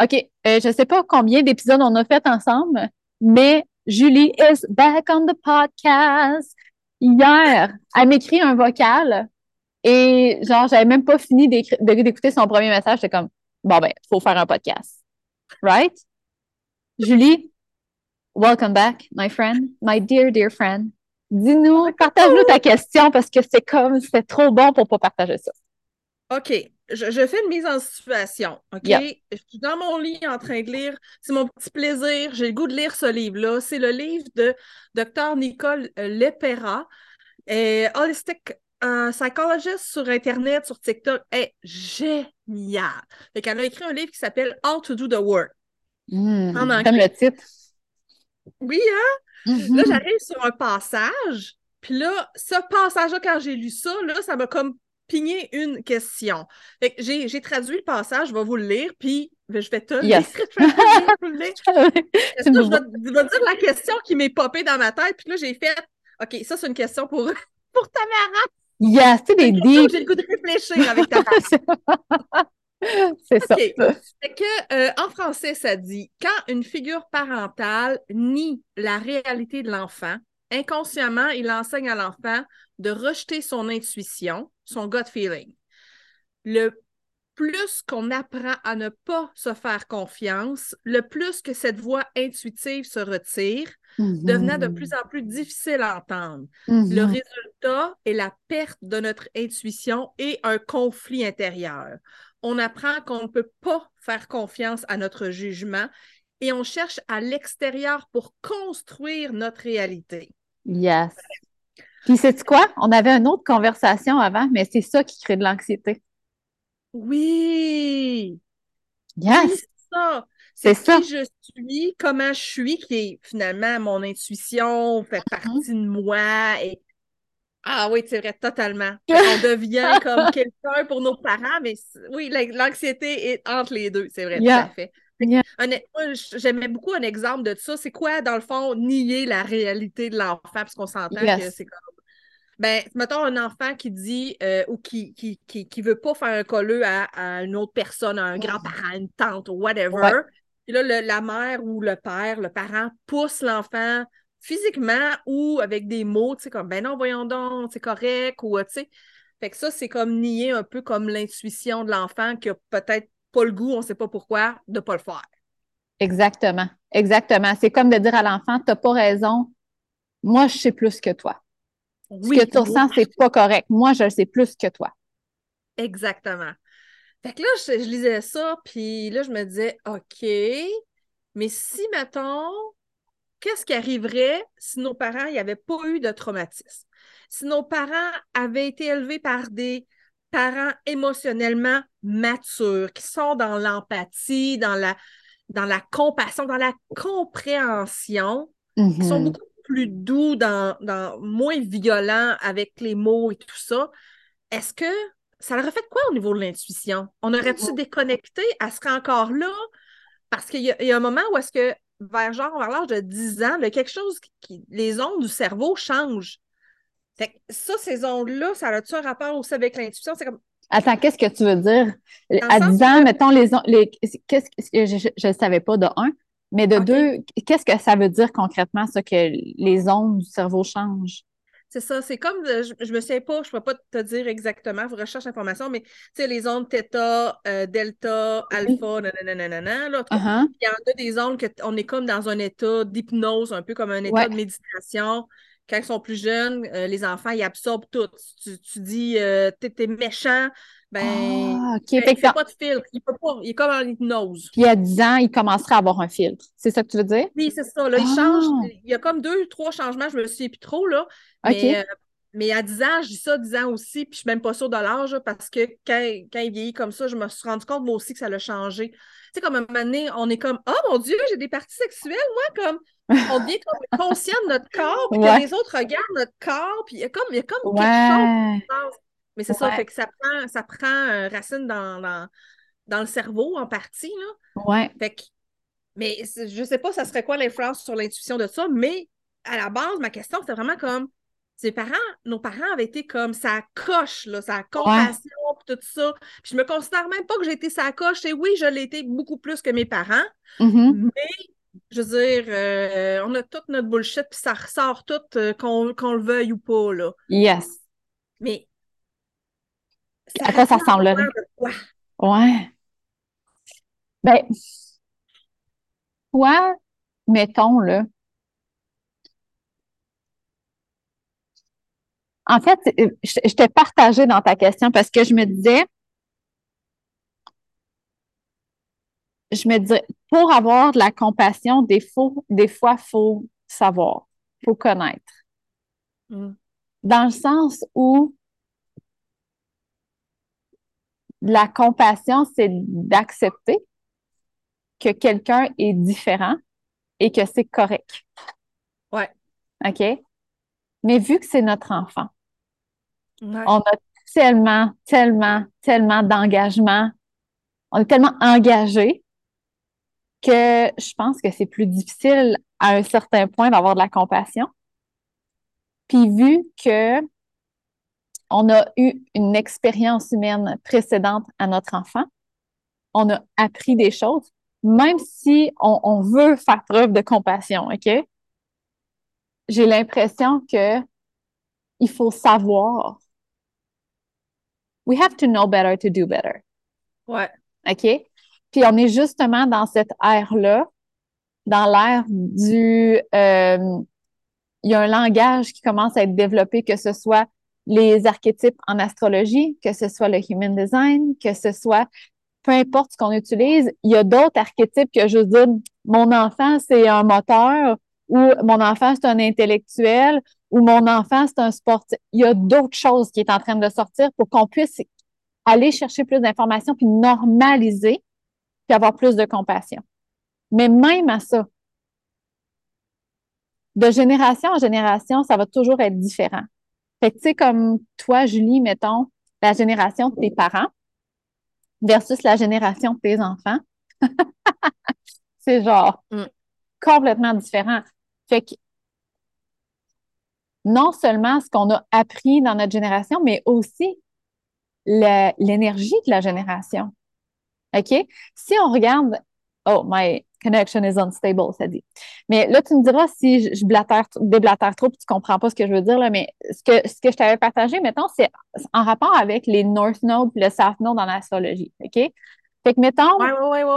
OK, euh, je ne sais pas combien d'épisodes on a fait ensemble, mais Julie is back on the podcast. Hier, elle m'écrit un vocal et genre, j'avais même pas fini d'écouter son premier message. J'étais comme, bon ben, faut faire un podcast. Right? Julie, welcome back, my friend, my dear, dear friend. Dis-nous, partage-nous ta question parce que c'est comme, c'est trop bon pour pas partager ça. OK je, fais une mise en situation. OK? Je suis dans mon lit en train de lire. C'est mon petit plaisir. J'ai le goût de lire ce livre-là. C'est le livre de Dr. Nicole euh, Lepera, et holistic un psychologist sur Internet, sur TikTok. est génial. Elle a écrit un livre qui s'appelle How to do the work. Mmh, en le titre? Oui, hein? Là, mm-hmm. j'arrive sur un passage. Puis là, ce passage-là, quand j'ai lu ça, là, ça m'a comme pigner une question. J'ai traduit le passage, je vais vous le lire, puis ben, je vais te lire. je, vais, dire la question qui m'est popée dans ma tête, puis là, j'ai fait OK, ça, c'est une question pour, pour Tamara. Yes, c'est des J'ai le goût de réfléchir avec Tamara. c'est ça. C'est que, euh, en français, ça dit quand une figure parentale nie la réalité de l'enfant, inconsciemment, il enseigne à l'enfant de rejeter son intuition, son gut feeling. Le plus qu'on apprend à ne pas se faire confiance, le plus que cette voix intuitive se retire, devenant de plus en plus difficile à entendre. Le mm-hmm. résultat est la perte de notre intuition et un conflit intérieur. On apprend qu'on ne peut pas faire confiance à notre jugement et on cherche à l'extérieur pour construire notre réalité. Yes. Puis, c'est quoi? On avait une autre conversation avant, mais c'est ça qui crée de l'anxiété. Oui! Yes! c'est ça. C'est qui je suis, comment je suis, qui est finalement mon intuition, fait mm-hmm. partie de moi. Et... Ah oui, c'est vrai, totalement. On devient comme quelqu'un pour nos parents, mais oui, l'anxiété est entre les deux, c'est vrai, tout à fait. J'aimais beaucoup un exemple de ça. C'est quoi, dans le fond, nier la réalité de l'enfant, parce qu'on s'entend que c'est comme ben, mettons un enfant qui dit euh, ou qui, qui, qui, veut pas faire un colleux à, une autre personne, à un grand-parent, une tante ou whatever. Puis là, la mère ou le père, le parent pousse l'enfant physiquement ou avec des mots, tu sais, comme ben non, voyons donc, c'est correct, ou tu sais. Fait que ça, c'est comme nier un peu comme l'intuition de l'enfant qui a peut-être pas le goût, on sait pas pourquoi, de pas le faire. Exactement. Exactement. C'est comme de dire à l'enfant, t'as pas raison, moi, je sais plus que toi. Ce que tu ressens, c'est pas correct. Moi, je le sais plus que toi. Exactement. Fait que là, je, lisais ça, puis là, je me disais, OK, mais si, mettons, qu'est-ce qui arriverait si nos parents n'avaient pas eu de traumatisme? Si nos parents avaient été élevés par des parents émotionnellement matures, qui sont dans l'empathie, dans la, dans la compassion, dans la compréhension, qui sont mm-hmm. beaucoup plus doux, dans, moins violent avec les mots et tout ça, est-ce que ça leur a fait quoi au niveau de l'intuition? On aurait-tu déconnecté? Elle serait encore là? Parce qu'il y, a un moment où est-ce que vers genre vers l'âge de 10 ans, il y a quelque chose qui, les ondes du cerveau changent. ça, ces ondes-là, ça a-tu un rapport aussi avec l'intuition? C'est comme Attends, qu'est-ce que tu veux dire? à 10 ans, mettons, les, les qu'est-ce que je ne savais pas de un, mais de deux, qu'est-ce que ça veut dire concrètement, ça, que les ondes du cerveau changent? C'est ça, c'est comme, je, ne me souviens pas, je ne peux pas te dire exactement, vous recherchez l'information, mais tu sais, les ondes θ, euh, delta, alpha, nanana, là, uh-huh. il y en a des ondes qu'on est comme dans un état d'hypnose, un peu comme un état de méditation. Quand ils sont plus jeunes, euh, les enfants, ils absorbent tout. Tu, dis, euh, tu es méchant, ben, ah, ben il fait pas de filtre. Il, peut pas, il est comme en hypnose. Puis à 10 ans, il commencerait à avoir un filtre. C'est ça que tu veux dire? Oui, c'est ça. Là, il change. Ah! Il y a comme deux, trois changements, je me souviens plus trop. Là. Mais, euh, mais à 10 ans, je dis ça 10 ans aussi, puis je suis même pas sûre de l'âge parce que quand, quand, il vieillit comme ça, je me suis rendu compte moi aussi que ça l'a changé. Tu sais, comme un moment donné, on est comme Oh mon Dieu, j'ai des parties sexuelles, moi, comme on devient comme conscient de notre corps, puis que les autres regardent notre corps, puis il y a comme, il y a comme quelque chose qui passe. Mais c'est ça, fait que ça prend, ça prend euh, racine dans, dans, le cerveau en partie. Là. Ouais. Fait que, mais je sais pas, ça serait quoi l'influence sur l'intuition de ça, mais à la base, ma question, c'était vraiment comme ses parents, nos parents avaient été comme ça coche, là, ça compassion, tout ça. Puis je me considère même pas que j'ai été sa coche. Et oui, je l'ai été beaucoup plus que mes parents. Mm-hmm. Mais, je veux dire, euh, on a toute notre bullshit, puis ça ressort tout, euh, qu'on le veuille ou pas, là. Yes. Mais. À quoi ça ressemble, là? Ouais. Ben, toi, mettons, là, En fait, euh, je, t'ai partagé dans ta question parce que je me disais, je me disais, pour avoir de la compassion, des, fois, des fois, il faut savoir, il faut connaître. Mm. Dans le sens où la compassion, c'est d'accepter que quelqu'un est différent et que c'est correct. Ouais. OK? Mais vu que c'est notre enfant, on a tellement, tellement, tellement d'engagement. On est tellement engagé que je pense que c'est plus difficile à un certain point d'avoir de la compassion. Puis vu que on a eu une expérience humaine précédente à notre enfant, on a appris des choses, même si on, on veut faire preuve de compassion, OK? J'ai l'impression que il faut savoir we have to know better to do better. Ouais. OK? Puis on est justement dans cette ère-là, dans l'ère du. Euh, il y a un langage qui commence à être développé, que ce soit les archétypes en astrologie, que ce soit le human design, que ce soit peu importe ce qu'on utilise, il y a d'autres archétypes que je dis mon enfant, c'est un moteur ou mon enfant, c'est un intellectuel ou mon enfant, c'est un sportif. Il y a d'autres choses qui est en train de sortir pour qu'on puisse aller chercher plus d'informations puis normaliser puis avoir plus de compassion. Mais même à ça, de génération en génération, ça va toujours être différent. Fait que, tu sais, comme toi, Julie, mettons, la génération de tes parents versus la génération de tes enfants, c'est genre mm. complètement différent. Fait que non seulement ce qu'on a appris dans notre génération, mais aussi l'énergie de la génération. OK? Si on regarde, oh, my connection is unstable, ça dit. Mais là, tu me diras si je, blatère, déblatère trop et tu comprends pas ce que je veux dire, là, mais ce que, ce que je t'avais partagé, mettons, c'est en rapport avec les North Node et le South Node en astrologie. OK? Fait que, mettons,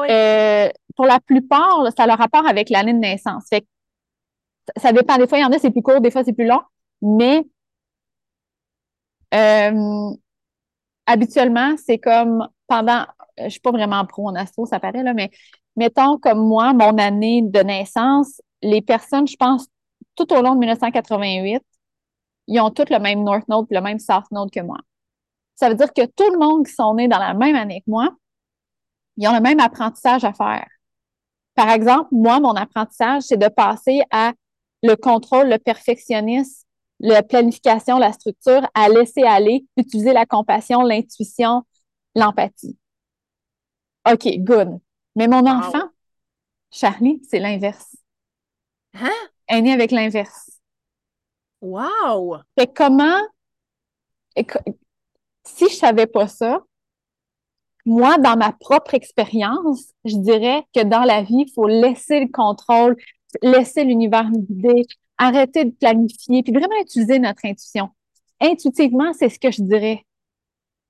euh, pour la plupart, ça a le rapport avec l'année de naissance. Fait que ça dépend. Des fois, il y en a, c'est plus court, des fois, c'est plus long. Mais euh, habituellement, c'est comme pendant, je suis pas vraiment pro en astro, ça paraît, là, mais mettons comme moi, mon année de naissance, les personnes, je pense, tout au long de 1988, ils ont tous le même North Node et le même South Node que moi. Ça veut dire que tout le monde qui sont nés dans la même année que moi, ils ont le même apprentissage à faire. Par exemple, moi, mon apprentissage, c'est de passer à le contrôle, le perfectionnisme, la planification, la structure, à laisser aller, utiliser la compassion, l'intuition, l'empathie. OK, good. Mais mon enfant, Charlie, c'est l'inverse. Hein? Elle est née avec l'inverse. Wow! Fait comment, si je savais pas ça, moi, dans ma propre expérience, je dirais que dans la vie, il faut laisser le contrôle, laisser l'univers nous guider, arrêter de planifier, puis vraiment utiliser notre intuition. Intuitivement, c'est ce que je dirais.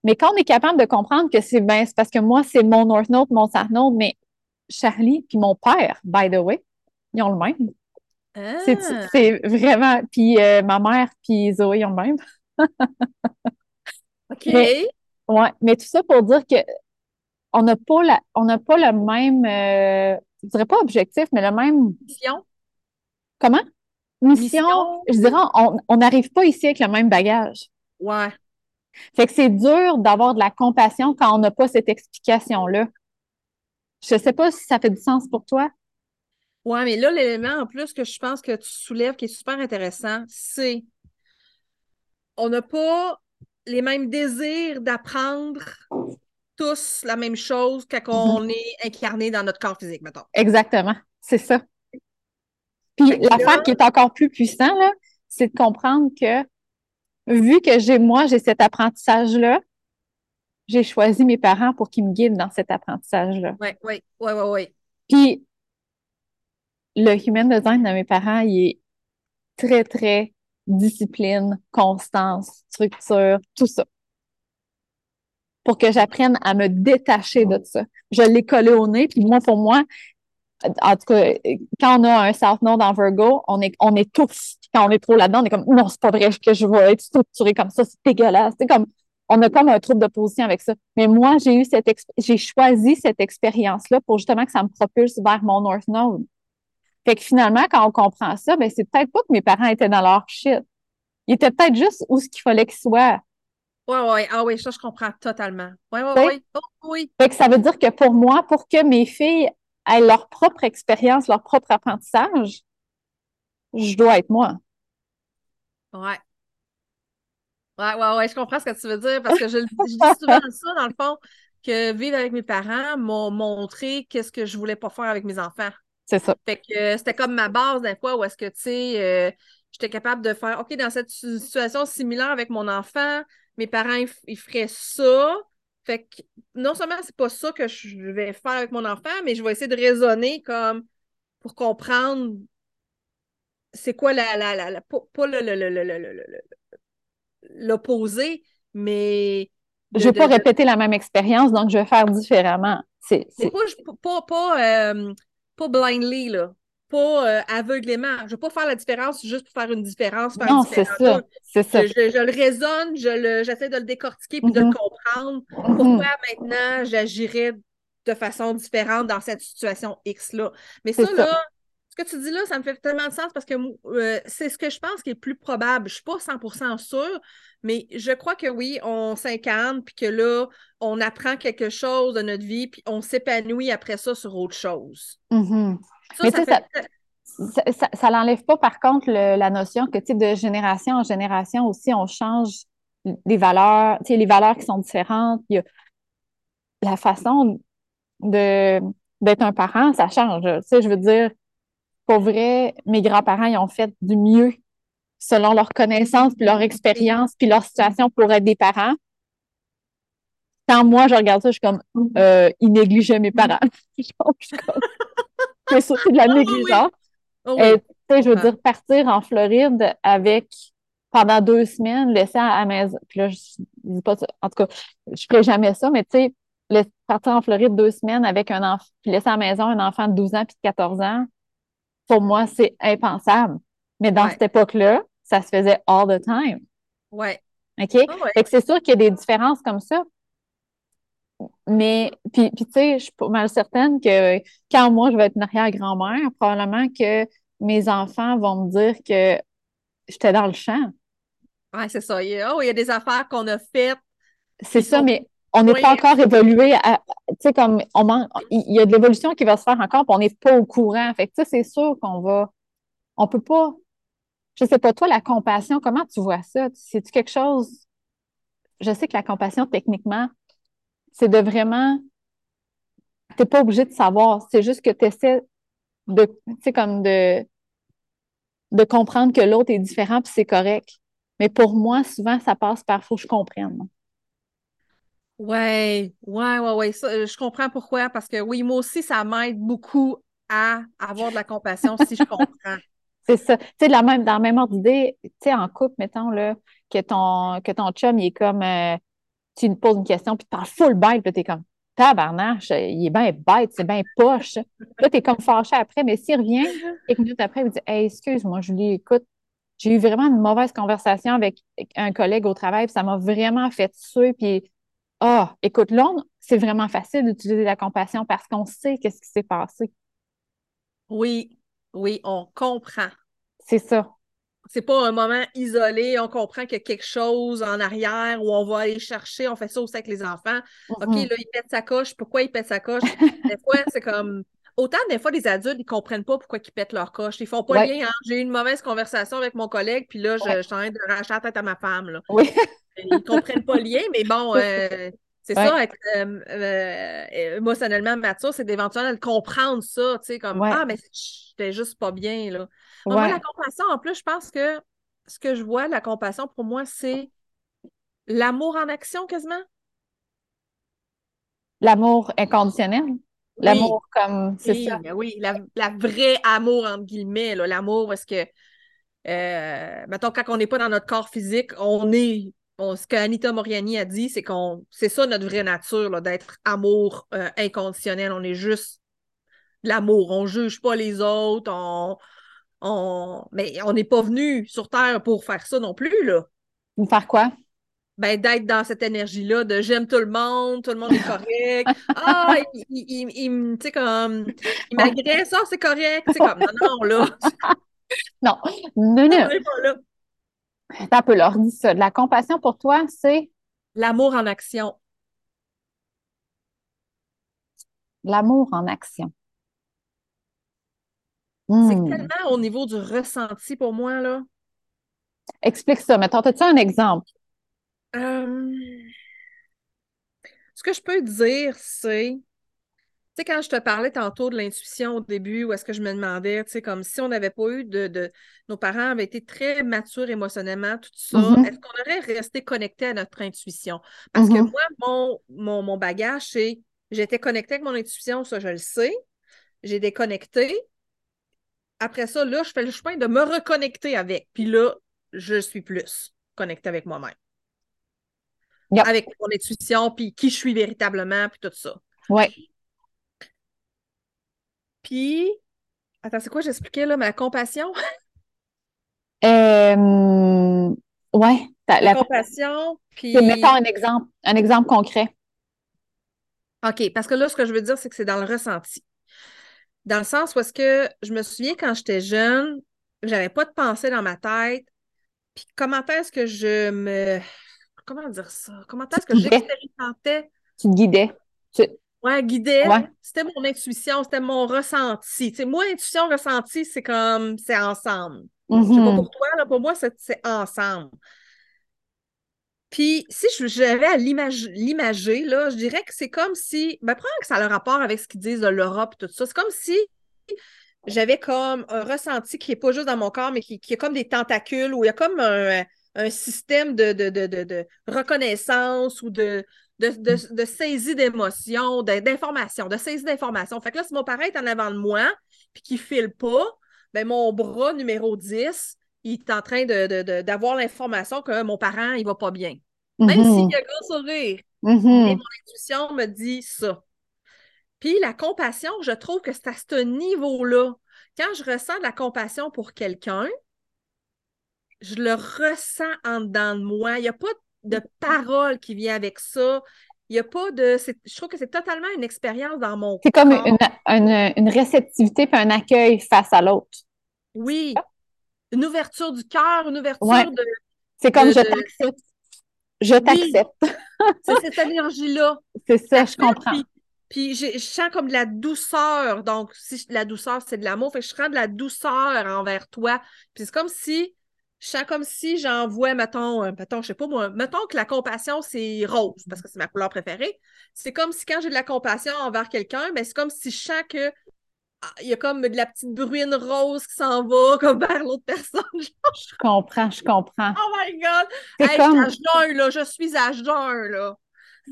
Mais quand on est capable de comprendre que c'est ben, parce que moi, c'est mon North Node, mon South Node, mais Charlie puis mon père, by the way, ils ont le même. C'est ah! vraiment. Puis euh, ma mère puis Zoé ont le même. OK. Mais, ouais, mais tout ça pour dire que on n'a pas la, on n'a pas le même, euh, je dirais pas objectif, mais le même. Mission? Comment? mission, je dirais, on n'arrive pas ici avec le même bagage. Ouais. Fait que c'est dur d'avoir de la compassion quand on n'a pas cette explication-là. Je sais pas si ça fait du sens pour toi. Ouais, mais là, l'élément en plus que je pense que tu soulèves qui est super intéressant, c'est on n'a pas les mêmes désirs d'apprendre tous la même chose quand on mhm. est incarné dans notre corps physique, mettons. Exactement, c'est ça. Puis l'affaire qui est encore plus puissante, c'est de comprendre que vu que j'ai moi, j'ai cet apprentissage-là, j'ai choisi mes parents pour qu'ils me guident dans cet apprentissage-là. Oui, oui, oui, oui, oui. Puis, le human design de mes parents, il est très, très discipline, constance, structure, tout ça. Pour que j'apprenne à me détacher de ça. Je l'ai collé au nez, puis moi, pour moi, en tout cas, quand on a un South Node en Virgo, on est, on est tous, quand on est trop là-dedans, on est comme, non, c'est pas vrai que je vais être structuré comme ça, c'est dégueulasse. C'est comme, on a comme un trouble de position avec ça. Mais moi, j'ai eu cette, j'ai choisi cette expérience-là pour justement que ça me propulse vers mon North Node. Fait que finalement, quand on comprend ça, ben, c'est peut-être pas que mes parents étaient dans leur shit. Ils étaient peut-être juste où ce qu'il fallait qu'ils soient. Oui, oui, ah oui, ça, je comprends totalement. Oui, oui, oui. Oh, oui. Fait que ça veut dire que pour moi, pour que mes filles aient leur propre expérience, leur propre apprentissage, je dois être moi. Ouais. Ouais, ouais, ouais, je comprends ce que tu veux dire parce que je, je dis souvent ça, dans le fond, que vivre avec mes parents m'ont montré qu'est-ce que je voulais pas faire avec mes enfants. C'est ça. Fait que euh, c'était comme ma base des fois où est-ce que, tu sais, euh, j'étais capable de faire, OK, dans cette situation similaire avec mon enfant, mes parents, ils, feraient ça. Fait que non seulement c'est pas ça que je vais faire avec mon enfant, mais je vais essayer de raisonner comme pour comprendre c'est quoi la, la, la, pas, l'opposé, mais je ne vais pas répéter la même expérience, donc je vais faire différemment. C'est pas, pas, euh, pas blindly, là. Pas euh, aveuglément. Je ne veux pas faire la différence juste pour faire une différence. non, c'est ça. C'est ça. Je, le raisonne, j'essaie de le décortiquer puis de le mm-hmm. comprendre. Mm-hmm. Pourquoi maintenant j'agirais de façon différente dans cette situation X-là. Mais ça, là, ce que tu dis là, ça me fait tellement de sens parce que euh, c'est ce que je pense qui est plus probable. Je ne suis pas 100% sûre, mais je crois que oui, on s'incarne, puis que là, on apprend quelque chose de notre vie, puis on s'épanouit après ça sur autre chose. Mm-hmm. Ça, ça, n'enlève pas, par contre, la notion que, tu de génération en génération aussi, on change les valeurs, tu les valeurs qui sont différentes. Il y a la façon de d'être un parent, ça change. Tu sais, je veux dire, pour vrai, mes grands-parents, ils ont fait du mieux selon leur connaissance, puis leur expérience, puis leur situation pour être des parents. Quand moi, je regarde ça, je suis comme, euh, ils négligeaient mes parents. c'est surtout de la ah négligence. Oh Et, je veux dire, partir en Floride avec pendant deux semaines, laisser à la maison. Puis là, je dis pas ça. En tout cas, je ferai jamais ça, mais tu sais, partir en Floride deux semaines avec un enfant, puis laisser à la maison un enfant de 12 ans puis de 14 ans, pour moi, c'est impensable. Mais dans cette époque-là, ça se faisait all the time. Ouais. OK? Ah c'est sûr qu'il y a des différences comme ça. Mais, puis, puis tu sais, je suis pas mal certaine que quand moi, je vais être une arrière-grand-mère, probablement que mes enfants vont me dire que j'étais dans le champ. Oui, c'est ça. Il y, a, oh, il y a des affaires qu'on a faites. C'est ça, mais on n'est pas encore évolué. Tu sais, comme on il y a de l'évolution qui va se faire encore, puis on n'est pas au courant. Fait que, tu sais, c'est sûr qu'on va. On peut pas. Je sais pas, toi, la compassion, comment tu vois ça? C'est-tu quelque chose. Je sais que la compassion, techniquement, c'est de vraiment. Tu n'es pas obligé de savoir. C'est juste que tu essaies de. Tu sais, comme de. de comprendre que l'autre est différent, puis c'est correct. Mais pour moi, souvent, ça passe par faut que je comprenne. Ouais, ouais, ouais, ouais. Euh, je comprends pourquoi, parce que oui, moi aussi, ça m'aide beaucoup à avoir de la compassion si je comprends. C'est ça. Tu sais, même, dans la même ordre d'idée, tu sais, en couple, mettons, là, que ton, que ton chum, il est comme, euh, tu lui poses une question, puis tu parles full bête, puis t'es comme, tabarnache, il est bien bête, c'est bien poche. Là, t'es comme fâché après, mais s'il revient, quelques minutes après, il dit, hey, excuse-moi, Julie, écoute, j'ai eu vraiment une mauvaise conversation avec un collègue au travail, puis ça m'a vraiment fait suer, puis ah, écoute, là, c'est vraiment facile d'utiliser la compassion parce qu'on sait qu'est-ce qui s'est passé. Oui, oui, on comprend. C'est ça. C'est pas un moment isolé, on comprend qu'il y a quelque chose en arrière où on va aller chercher, on fait ça aussi avec les enfants. OK, mm-hmm. là, il pète sa coche, pourquoi il pète sa coche? des fois, c'est comme. Autant des fois, les adultes, ils comprennent pas pourquoi ils pètent leur coche. Ils font pas bien. Hein. J'ai eu une mauvaise conversation avec mon collègue, puis là, je, suis en train de racher la tête à ma femme. Là. Oui. ils ne comprennent pas le lien, mais bon, euh, c'est ça, être euh, euh, émotionnellement mature, c'est d'éventuellement comprendre ça, tu sais, comme Ah, mais j'étais juste pas bien, là. Moi, la compassion, en plus, je pense que ce que je vois, la compassion, pour moi, c'est l'amour en action quasiment. L'amour inconditionnel? L'amour comme, c'est oui, ça? Oui, la, la vraie amour, entre guillemets, l'amour parce que, euh, mettons, quand on n'est pas dans notre corps physique, on est, ce qu'Anita Moriani a dit, c'est qu'on, c'est ça notre vraie nature, d'être amour euh, inconditionnel. On est juste l'amour. On juge pas les autres, on, on... mais on n'est pas venu sur Terre pour faire ça non plus, là. Pour faire quoi? ben, d'être dans cette énergie-là de j'aime tout le monde, tout le monde est correct. ah, il, il, il, il comme, il m'agresse, ça, c'est correct. C'est comme, non, non, là. non, non, non. Un peu, leur dis ça. De la compassion pour toi, c'est? L'amour en action. L'amour en action. C'est hmm. tellement au niveau du ressenti pour moi, là. Explique ça. Mettons, as-tu un exemple? Euh, ce que je peux dire, c'est, sais, quand je te parlais tantôt de l'intuition au début, où est-ce que je me demandais, tu sais, comme si on n'avait pas eu de, Nos parents avaient été très matures émotionnellement, tout ça, mm-hmm. est-ce qu'on aurait resté connecté à notre intuition? Parce que mm-hmm. moi, mon, mon, bagage, c'est j'étais connecté avec mon intuition, ça, je le sais. J'ai déconnecté. Après ça, là, je fais le chemin de me reconnecter avec. Puis là, je suis plus connecté avec moi-même avec mon intuition, puis qui je suis véritablement, puis tout ça. Oui. Puis, attends, c'est quoi j'expliquais là, ma compassion? euh, ouais. La, compassion, puis... Mettons un exemple, un exemple concret. OK, parce que là, ce que je veux dire, c'est que c'est dans le ressenti. Dans le sens où est-ce que je me souviens quand j'étais jeune, j'avais pas de pensée dans ma tête. Puis comment est-ce que je me comment dire ça? Comment est-ce que j'expérimentais? Tu te guidais. Tu... Ouais, guidais. C'était mon intuition, c'était mon ressenti. Tu moi, intuition, ressenti, c'est comme, c'est ensemble. Je sais pas mm-hmm. pour toi, là, pour moi, c'est ensemble. Puis, si j'avais à l'imager, là, je dirais que c'est comme si, ben, probablement que ça a le rapport avec ce qu'ils disent de l'Europe et tout ça. C'est comme si j'avais comme un ressenti qui n'est pas juste dans mon corps, mais qui, qui est comme des tentacules, où il y a comme un, un système de, de, reconnaissance ou de, de, saisie d'émotions, d'informations, de saisie d'informations. Fait que là, si mon parent est en avant de moi puis qu'il ne file pas, ben mon bras numéro 10, il est en train d'avoir l'information que mon parent, il va pas bien. Même mm-hmm. s'il a un gros sourire. Mm-hmm. Et mon intuition me dit ça. Puis la compassion, je trouve que c'est à ce niveau-là. Quand je ressens de la compassion pour quelqu'un, je le ressens en dedans de moi. Il n'y a pas de parole qui vient avec ça. Il n'y a pas de. Je trouve que c'est totalement une expérience dans mon C'est comme une, une, réceptivité et un accueil face à l'autre. Oui. Une ouverture du cœur, une ouverture de. C'est comme je t'accepte. Je t'accepte. c'est cette énergie-là. C'est ça, je comprends. Puis, je, sens comme de la douceur. Donc, si la douceur, c'est de l'amour, fait que je sens de la douceur envers toi. Puis c'est comme si je sens comme si j'envoie, mettons, euh, mettons, je sais pas moi, mettons que la compassion, c'est rose, parce que c'est ma couleur préférée. C'est comme si quand j'ai de la compassion envers quelqu'un, ben, c'est comme si je sens que ah, il y a comme de la petite bruine rose qui s'en va comme vers l'autre personne. je comprends, je comprends. Oh my God! Hey, comme... Je suis à jeun, là. Je suis à jeun, là.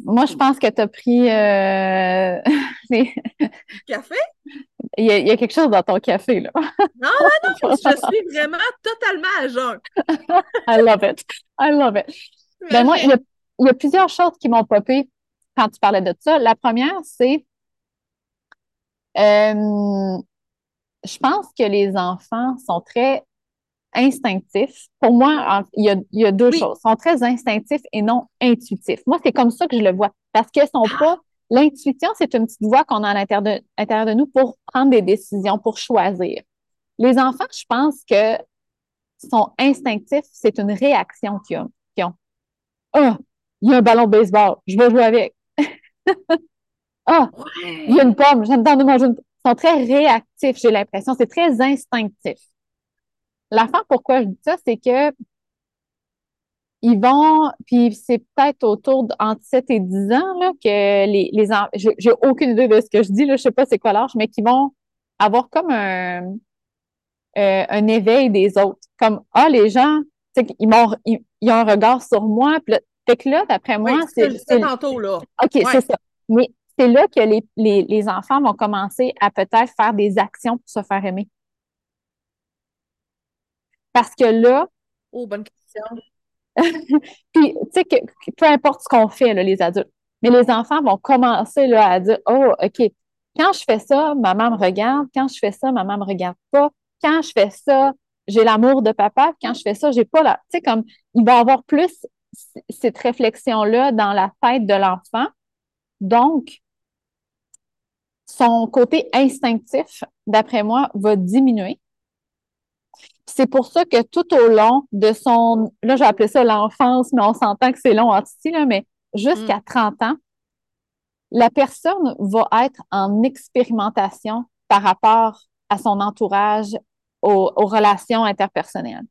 Moi, je pense que tu as pris euh... Café? Il y, a, quelque chose dans ton café, là. Non, non, non, je suis vraiment totalement à jeun. I love it. I love it. Ben moi, il y, a, plusieurs choses qui m'ont popé quand tu parlais de ça. La première, c'est euh, je pense que les enfants sont très instinctifs. Pour moi, il y a, deux choses. Ils sont très instinctifs et non intuitifs. Moi, c'est comme ça que je le vois. Parce qu'ils sont ah! pas. L'intuition, c'est une petite voix qu'on a à l'intérieur de, nous pour prendre des décisions, pour choisir. Les enfants, je pense que sont instinctifs, c'est une réaction qu'ils ont. Ah, oh, il y a un ballon de baseball, je vais jouer avec. Ah, oh, il y a une pomme, j'entends de manger une pomme. Ils sont très réactifs, j'ai l'impression. C'est très instinctif. L'affaire, pourquoi je dis ça, c'est que ils vont, puis c'est peut-être autour entre 7 et 10 ans là, que les, les j'ai aucune idée de ce que je dis, là, je sais pas c'est quoi l'âge, mais qui vont avoir comme un, euh, un éveil des autres. Comme, ah, les gens, ils, ils, ils, ont un regard sur moi. Puis là, fait que là, d'après moi, c'est. C'est tantôt, là. OK, c'est ça. Mais c'est là que les, les, les, enfants vont commencer à peut-être faire des actions pour se faire aimer. Parce que là. Oh, bonne question. puis, tu sais, que, peu importe ce qu'on fait, là, les adultes, mais les enfants vont commencer là, à dire Oh, OK, quand je fais ça, maman me regarde. Quand je fais ça, maman me regarde pas. Quand je fais ça, j'ai l'amour de papa. Quand je fais ça, j'ai pas la. Tu sais, comme il va avoir plus cette réflexion-là dans la tête de l'enfant. Donc, son côté instinctif, d'après moi, va diminuer. C'est pour ça que tout au long de son, là, j'ai appelé ça l'enfance, mais on s'entend que c'est long en titi, là, mais jusqu'à 30 mm. ans, la personne va être en expérimentation par rapport à son entourage, aux, relations interpersonnelles.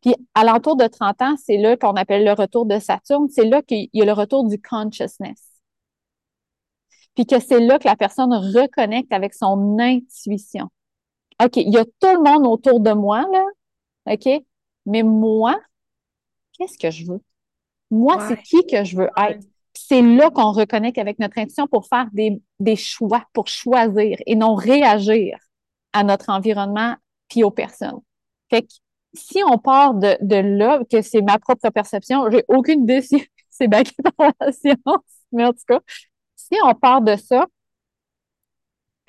Puis, à l'entour de 30 ans, c'est là qu'on appelle le retour de Saturne. C'est là qu'il y a le retour du consciousness. Puis que c'est là que la personne reconnecte avec son intuition. OK, il y a tout le monde autour de moi, là. OK? Mais moi, qu'est-ce que je veux? Moi, c'est qui que je veux être? c'est là qu'on reconnecte avec notre intuition pour faire des, choix, pour choisir et non réagir à notre environnement puis aux personnes. Fait que si on part de, là, que c'est ma propre perception, j'ai aucune idée si c'est bien dans la science, mais en tout cas, si on part de ça,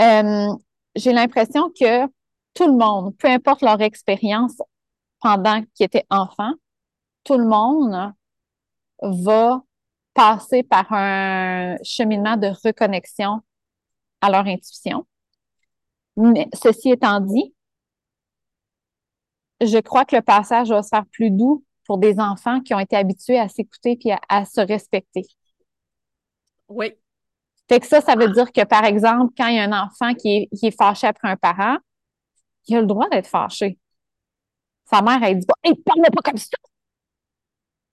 euh, j'ai l'impression que tout le monde, peu importe leur expérience pendant qu'ils étaient enfants, tout le monde va passer par un cheminement de reconnexion à leur intuition. Mais ceci étant dit, je crois que le passage va se faire plus doux pour des enfants qui ont été habitués à s'écouter et à, se respecter. Oui. Fait que ça, ça veut dire que, par exemple, quand il y a un enfant qui est, fâché après un parent, il a le droit d'être fâché. Sa mère, elle dit pas, hey, parle pas comme ça!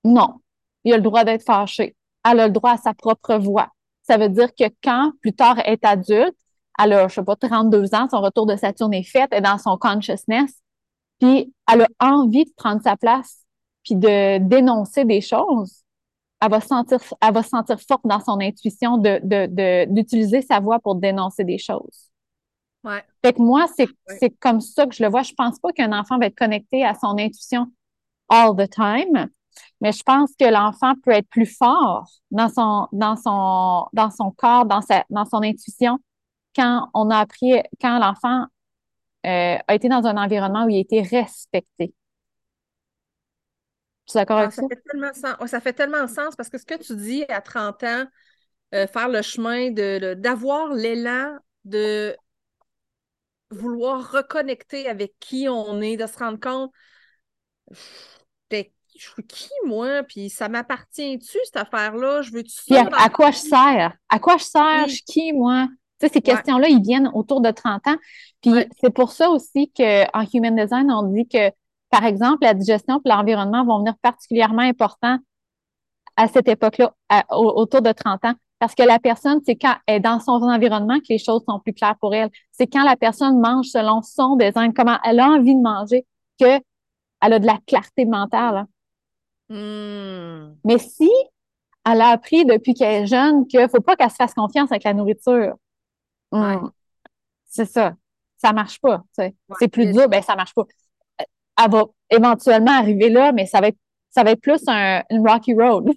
Non, il a le droit d'être fâché elle a le droit à sa propre voix. Ça veut dire que quand, plus tard, elle est adulte, elle a, je sais pas, 32 ans, son retour de Saturne est fait, elle est dans son consciousness, puis elle a envie de prendre sa place, puis de dénoncer des choses, elle va sentir, elle va se sentir forte dans son intuition d'utiliser sa voix pour dénoncer des choses. Ouais. Fait que moi, c'est, comme ça que je le vois. Je pense pas qu'un enfant va être connecté à son intuition all the time. Mais je pense que l'enfant peut être plus fort dans son, dans son, dans son corps, dans, sa, dans son intuition, quand on a appris, quand l'enfant euh, a été dans un environnement où il a été respecté. Tu es d'accord ah, avec ça? Ça? fait, tellement sens. ça fait tellement sens parce que ce que tu dis à 30 ans, euh, faire le chemin de, d'avoir l'élan de vouloir reconnecter avec qui on est, de se rendre compte je suis qui, moi? Puis ça m'appartient-tu, cette affaire-là? Je veux-tu ça? À, quoi je sers? À quoi je sers? Je suis qui, moi? Tu sais, ces questions-là, ils viennent autour de 30 ans. Puis c'est pour ça aussi qu'en Human Design, on dit que, par exemple, la digestion et l'environnement vont venir particulièrement importants à cette époque-là, autour de 30 ans. Parce que la personne, c'est quand elle est dans son environnement que les choses sont plus claires pour elle. C'est quand la personne mange selon son design, comment elle a envie de manger, qu'elle a de la clarté mentale. Hein. Hmm. Mais si elle a appris depuis qu'elle est jeune qu'il ne faut pas qu'elle se fasse confiance avec la nourriture, hmm, c'est ça. Ça marche pas. c'est plus dur, ben ça marche pas. Elle va éventuellement arriver là, mais ça va être, ça va être plus un, une rocky road.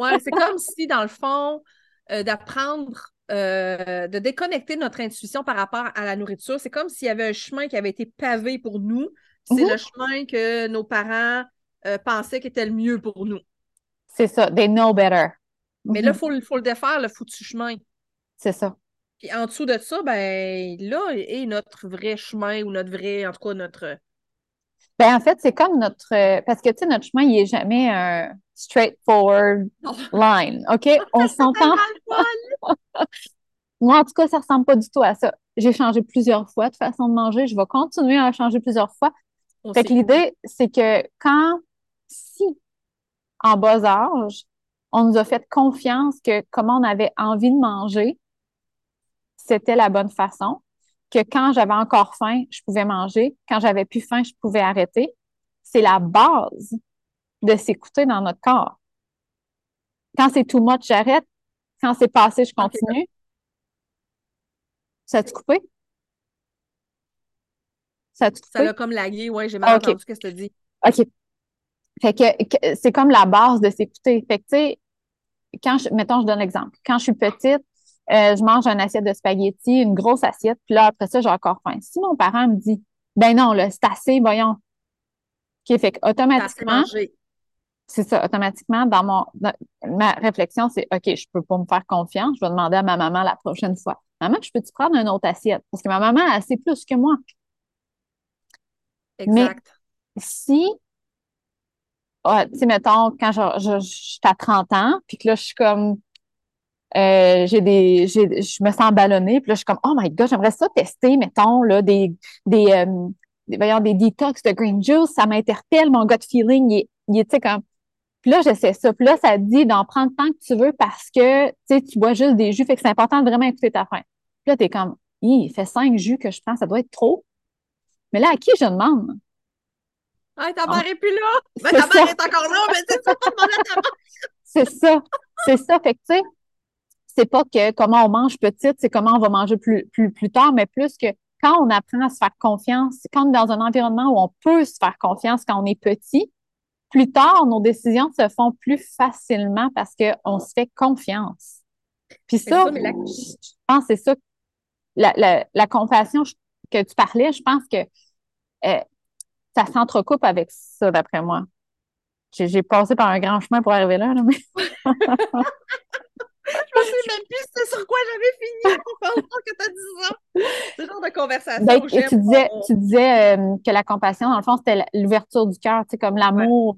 ouais, c'est comme si, dans le fond, euh, d'apprendre euh, de déconnecter notre intuition par rapport à la nourriture. C'est comme s'il y avait un chemin qui avait été pavé pour nous. C'est mm-hmm. le chemin que nos parents euh, pensaient qu'il était le mieux pour nous. C'est ça, they know better. Mais là, il mhm. faut, le défaire, le foutu chemin. C'est ça. Puis en dessous de ça, ben là est notre vrai chemin ou notre vrai, en tout cas, notre. Ben en fait, c'est comme notre. Parce que, tu sais, notre chemin, il n'est jamais un straightforward line. OK? On s'entend? Moi, en tout cas, ça ne ressemble pas du tout à ça. J'ai changé plusieurs fois de façon de manger. Je vais continuer à changer plusieurs fois. fait que l'idée, c'est que quand si, en bas âge, on nous a fait confiance que comment on avait envie de manger, c'était la bonne façon, que quand j'avais encore faim, je pouvais manger, quand j'avais plus faim, je pouvais arrêter. C'est la base de s'écouter dans notre corps. Quand c'est too much, j'arrête. Quand c'est passé, je continue. Ça a-tu coupé? Ça a coupé? Ça a comme lagué, oui, j'ai mal entendu ce que tu dit. OK. Fait que, c'est comme la base de s'écouter. Fait que, tu sais, quand je, mettons, je donne l'exemple. Quand je suis petite, euh, je mange une assiette de spaghettis, une grosse assiette, puis là, après ça, j'ai encore faim. Si mon parent me dit, ben non, là, c'est assez, voyons. OK, fait automatiquement, c'est ça, automatiquement, dans mon ma réflexion, c'est OK, je peux pas me faire confiance, je vais demander à ma maman la prochaine fois. Maman, je peux-tu prendre une autre assiette? Parce que ma maman a assez plus que moi. Exact. Mais si tu sais, mettons, quand je, je, suis à 30 ans, puis que là, je suis comme, euh, j'ai des, j'ai, je me sens ballonnée, puis là, je suis comme, oh my god, j'aimerais ça tester, mettons, là, des, des, euh, des, voyons, des detox de green juice, ça m'interpelle, mon gut feeling, il, il est, tu sais, comme, puis là, j'essaie ça. Puis là, ça dit d'en prendre tant que tu veux parce que, tu sais, tu bois juste des jus, fait que c'est important de vraiment écouter ta faim. Puis là, t'es comme, il fait cinq jus que je prends, ça doit être trop. Mais là, à qui je demande? Ah, ta mère est plus là! Mais ta mère est encore là, mais c'est ça, ta C'est ça, c'est ça. Fait que, tu sais, c'est pas que comment on mange petite, c'est comment on va manger plus, plus, plus tard, mais plus que quand on apprend à se faire confiance, quand on est dans un environnement où on peut se faire confiance quand on est petit, plus tard, nos décisions se font plus facilement parce qu'on se fait confiance. Puis ça, je pense que c'est ça, la, la, la compassion que tu parlais, je pense que euh, ça s'entrecoupe avec ça, d'après moi. J'ai passé par un grand chemin pour arriver là, mais... même plus sur quoi j'avais fini pendant que tu as dit ça. Ce genre de conversation. Ben, tu disais, tu disais euh, que la compassion, dans le fond, c'était l'ouverture du cœur, tu sais, comme l'amour.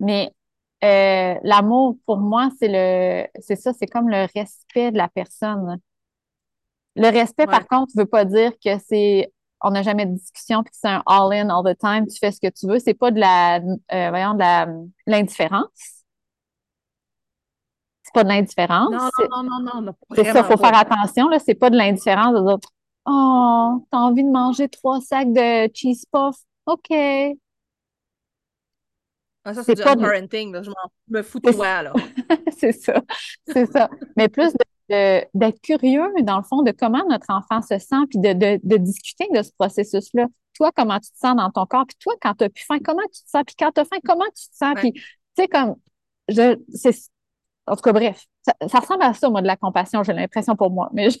Mais euh, l'amour, pour moi, c'est le c'est ça, c'est comme le respect de la personne. Le respect, par contre, ne veut pas dire que c'est on n'a jamais de discussion puis que c'est un all-in all the time, tu fais ce que tu veux. C'est pas de la, euh, voyons, de la, l'indifférence. C'est pas de l'indifférence. Non, non, non, non, non. C'est ça, faut faire attention, là. C'est pas de l'indifférence de dire, oh, t'as envie de manger trois sacs de cheese puff. OK. Ah, ça, c'est du parenting, je me fous de toi, là. c'est ça, c'est ça. Mais plus de d'être curieux, dans le fond, de comment notre enfant se sent, puis de, de, de discuter de ce processus-là. Toi, comment tu te sens dans ton corps, puis toi, quand tu as plus faim, comment tu te sens, puis quand tu as faim, comment tu te sens, puis tu sais, comme, je, c'est, en tout cas, bref, ça, ressemble à ça, moi, de la compassion, j'ai l'impression pour moi, mais je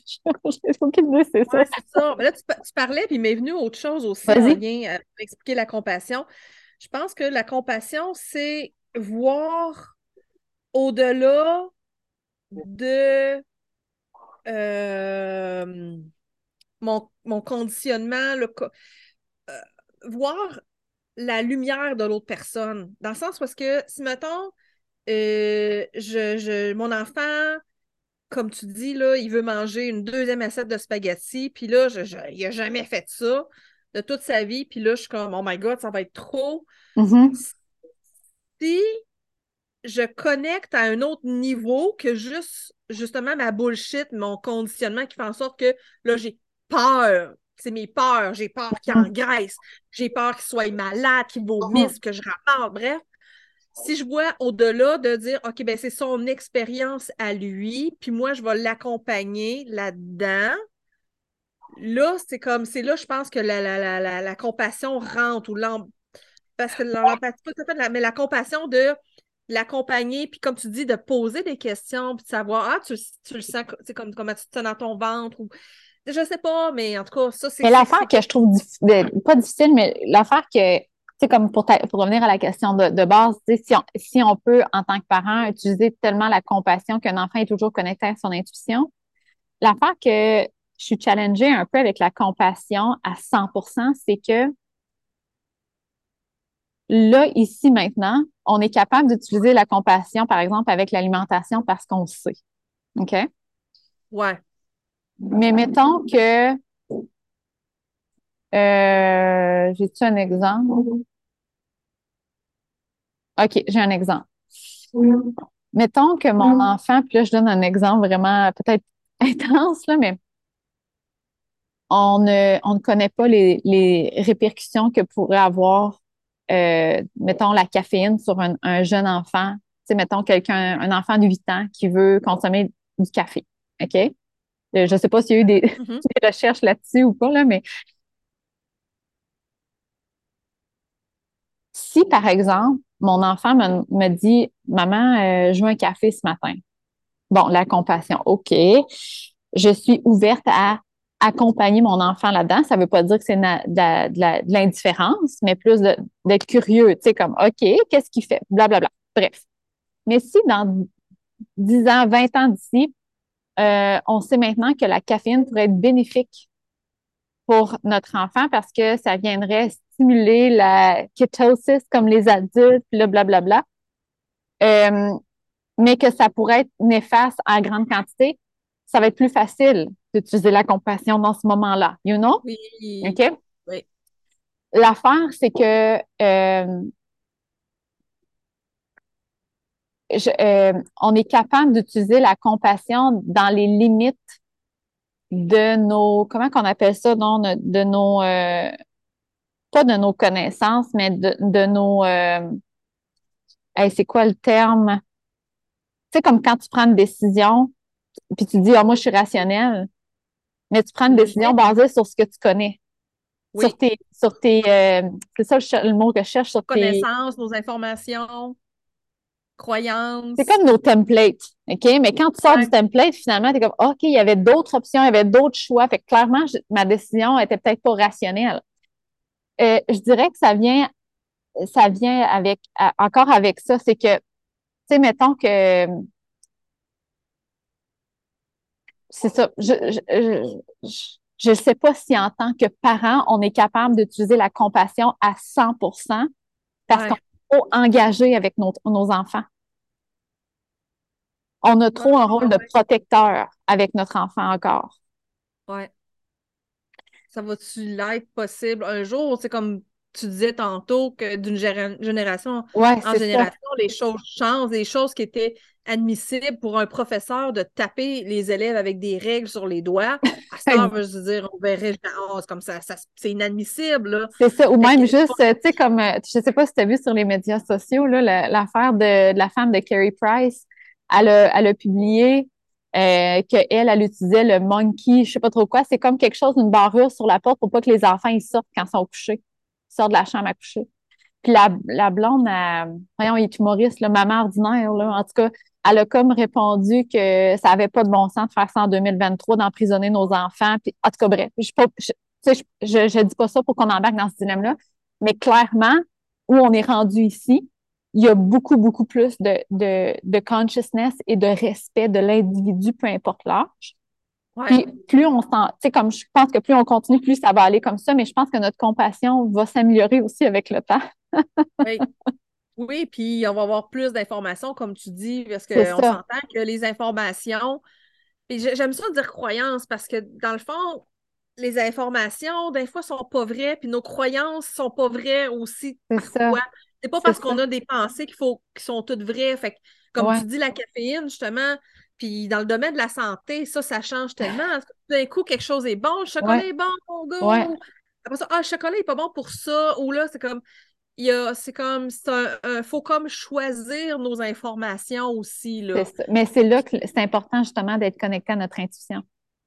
n'ai aucune idée, c'est ça. c'est ça. Mais là, tu, tu, parlais, puis il m'est venu autre chose aussi en lien euh, pour expliquer la compassion. Je pense que la compassion, c'est voir au-delà de euh, mon, conditionnement, le, euh, voir la lumière de l'autre personne. Dans le sens parce que si, mettons, euh, je, mon enfant, comme tu dis, là, il veut manger une deuxième assiette de spaghettis, puis là, je, il n'a jamais fait ça de toute sa vie, puis là, je suis comme, oh my God, ça va être trop. Mm-hmm. Si je connecte à un autre niveau que juste, justement, ma bullshit, mon conditionnement qui fait en sorte que là, j'ai peur. C'est mes peurs. J'ai peur qu'il mm. engraisse. J'ai peur qu'il soit malade, qu'il vomisse, mm. que je rapporte. Bref, si je vois au-delà de dire, OK, ben c'est son expérience à lui, puis moi, je vais l'accompagner là-dedans. Là, c'est comme, c'est là, je pense que la, la, la, la, compassion rentre ou l'empathie, parce que l'empathie, mais la compassion de l'accompagner, puis comme tu dis, de poser des questions, puis de savoir, ah, tu, tu le sens, c'est comme comment tu te sens dans ton ventre, ou je sais pas, mais en tout cas, ça, c'est. Mais l'affaire que je trouve pas difficile, mais l'affaire que, sais, comme pour, pour revenir à la question de, de base, si on, si on peut, en tant que parent, utiliser tellement la compassion qu'un enfant est toujours connecté à son intuition, l'affaire que je suis challengée un peu avec la compassion à 100 c'est que là, ici, maintenant, on est capable d'utiliser la compassion, par exemple, avec l'alimentation parce qu'on sait. OK? Ouais. Mais mettons que. Euh, J'ai-tu un exemple? OK, j'ai un exemple. Mettons que mon enfant, puis là, je donne un exemple vraiment peut-être intense, là, mais on ne, on ne connaît pas les, les répercussions que pourrait avoir euh, mettons, la caféine sur un, jeune enfant. Tu sais, mettons, quelqu'un, un enfant de 8 ans qui veut consommer du café. OK? Euh, je ne sais pas s'il y a eu des, mm-hmm. des recherches là-dessus ou pas, là, mais si, par exemple, mon enfant me, dit Maman, euh, je veux un café ce matin. Bon, la compassion, OK. Je suis ouverte à accompagner mon enfant là-dedans. Ça ne veut pas dire que c'est de, l'indifférence, mais plus d'être curieux, tu sais, comme OK, qu'est-ce qu'il fait? Blablabla. Bref. Mais si dans 10 ans, 20 ans d'ici, euh, on sait maintenant que la caféine pourrait être bénéfique pour notre enfant parce que ça viendrait stimuler la kétosis comme les adultes, puis là, blablabla. Euh, mais que ça pourrait être néfaste en grande quantité, ça va être plus facile d'utiliser la compassion dans ce moment-là. You know? Oui. OK? Oui. L'affaire, c'est que euh, euh, on est capable d'utiliser la compassion dans les limites de nos, comment qu'on appelle ça, non, de nos, euh, pas de nos connaissances, mais de, de nos, euh, c'est quoi le terme? Tu sais, comme quand tu prends une décision, puis tu dis, ah, moi, je suis rationnelle, mais tu prends une décision basée sur ce que tu connais. Sur tes, sur tes, euh, c'est ça le, mot que je cherche, sur tes connaissances, nos informations croyances. C'est comme nos templates, OK? Mais quand tu sors du template, finalement, tu es comme, OK, il y avait d'autres options, il y avait d'autres choix. Fait que clairement, ma décision était peut-être pas rationnelle. Euh, je dirais que ça vient, ça vient avec, encore avec ça, c'est que, tu sais, mettons que, c'est ça, je, je, sais pas si en tant que parent, on est capable d'utiliser la compassion à 100% parce qu'on trop engagé avec nos, enfants. On a trop un rôle de protecteur avec notre enfant encore. Ouais. Ça va-tu l'être possible? Un jour? C'est comme tu disais tantôt que d'une génération en génération, les choses changent, des choses qui étaient admissibles pour un professeur de taper les élèves avec des règles sur les doigts. À temps, je veux dire, on verrait comme ça, c'est inadmissible. C'est ça, ou même juste, tu sais, comme, euh, je sais pas si tu as vu sur les médias sociaux, l'affaire de, la femme de Carrie Price, elle a, elle a publié euh, qu'elle, elle utilisait le monkey, je sais pas trop quoi. C'est comme quelque chose, une barrure sur la porte pour pas que les enfants ils sortent quand ils sont couchés. Ils sortent de la chambre à coucher. Puis la, la blonde, voyons, il est humoriste, le maman ordinaire, là, en tout cas, elle a comme répondu que ça avait pas de bon sens de faire ça en 2023, d'emprisonner nos enfants. Puis, en tout cas, bref, je, je, je, je dis pas ça pour qu'on embarque dans ce dilemme-là, mais clairement, où on est rendu ici, il y a beaucoup, beaucoup plus de, de, de consciousness et de respect de l'individu, peu importe l'âge. Puis plus on sent, tu sais, comme je pense que plus on continue, plus ça va aller comme ça, mais je pense que notre compassion va s'améliorer aussi avec le temps. oui. oui, puis on va avoir plus d'informations, comme tu dis, parce qu'on s'entend que les informations, puis j'aime ça dire croyances, parce que dans le fond, les informations, des fois, sont pas vraies, puis nos croyances sont pas vraies aussi. Parfois. C'est pas parce qu'on a des pensées qu'il faut qui sont toutes vraies. Fait comme tu dis, la caféine, justement, puis dans le domaine de la santé, ça, ça change tellement. D'un coup, quelque chose est bon, le chocolat est bon, mon gars. Après ça, ah, le chocolat n'est pas bon pour ça. Ou là, c'est comme, il y a, c'est comme, il faut comme choisir nos informations aussi. Là. Mais c'est là que c'est important justement d'être connecté à notre intuition.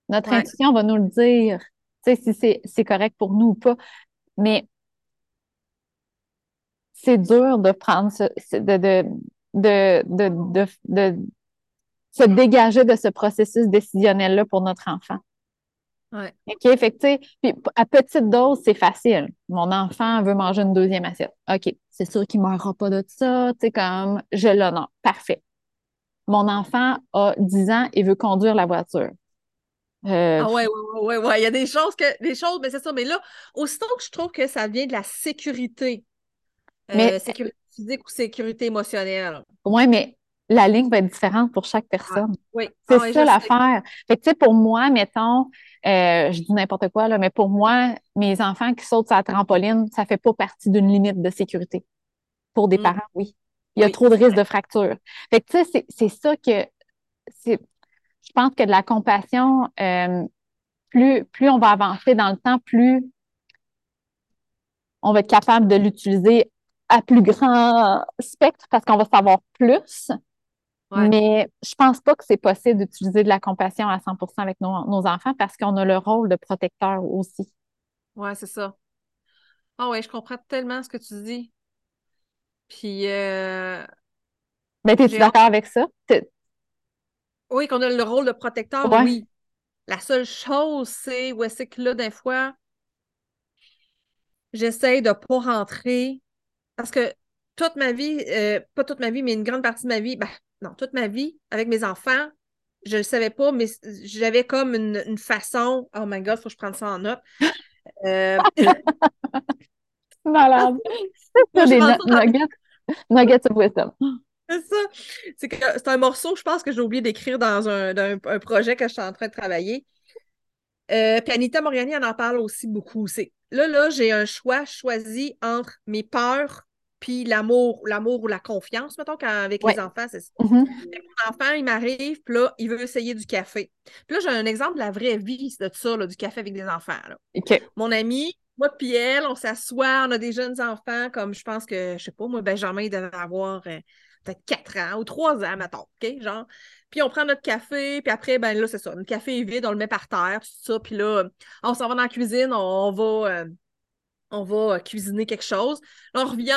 Notre intuition va nous le dire, tu sais, si c'est correct pour nous ou pas. Mais c'est dur de prendre ce, de, de, de, de, se dégager de ce processus décisionnel-là pour notre enfant. Ouais. OK? Fait que, puis à petite dose, c'est facile. Mon enfant veut manger une deuxième assiette. OK, c'est sûr qu'il ne mourra pas de ça. Tu sais, comme je l'honore. Parfait. Mon enfant a 10 ans et veut conduire la voiture. Euh, ah ouais, ouais, ouais, ouais. Il y a des choses que. Des choses, mais c'est ça. Mais là, aussitôt que je trouve que ça vient de la sécurité, mais, euh, sécurité physique ou sécurité émotionnelle. Oui, mais la ligne va être différente pour chaque personne. oui. C'est ah ça l'affaire. Fait que, tu sais, pour moi, mettons, euh, je dis n'importe quoi, là, mais pour moi, mes enfants qui sautent sur la trampoline, ça fait pas partie d'une limite de sécurité. Pour des mm. parents, oui. Il y a trop de risques de fracture. Fait que, tu sais, c'est ça que, c'est, je pense que de la compassion, euh, plus, plus on va avancer dans le temps, plus on va être capable de l'utiliser à plus grand spectre parce qu'on va savoir plus. Mais je pense pas que c'est possible d'utiliser de la compassion à 100% avec nos, enfants parce qu'on a le rôle de protecteur aussi. Ouais, c'est ça. Ah ouais, je comprends tellement ce que tu dis. Puis. Euh... Ben, es-tu d'accord avec ça? Oui, qu'on a le rôle de protecteur, oui. La seule chose, c'est où est-ce que là, des fois, j'essaie de ne pas rentrer. Parce que toute ma vie, euh, pas toute ma vie, mais une grande partie de ma vie, ben, non, toute ma vie, avec mes enfants, je ne le savais pas, mais j'avais comme une, façon. Oh my God, il faut que je prenne ça en note. Euh... Malade. C'est des nuggets, nuggets of wisdom. C'est ça. C'est que c'est un morceau, je pense, que j'ai oublié d'écrire dans un, un, projet que je suis en train de travailler. Euh, puis Anita Moriani en en parle aussi beaucoup. C'est là, là, j'ai un choix choisi entre mes peurs puis l'amour, l'amour ou la confiance, mettons, avec les enfants, c'est ça. Mm-hmm. Mon enfant, il m'arrive, puis là, il veut essayer du café. Puis là, j'ai un exemple de la vraie vie de ça, là, du café avec des enfants. Là. Mon ami, moi puis elle, on s'assoit, on a des jeunes enfants, comme je pense que, je sais pas, moi, Benjamin, il devait avoir euh, peut-être 4 ans ou 3 ans, mettons, OK? Genre. Puis on prend notre café, puis après, ben là, c'est ça. Notre café est vide, on le met par terre, tout ça. Puis là, on s'en va dans la cuisine, on, va, euh, on va cuisiner quelque chose. Là, on revient,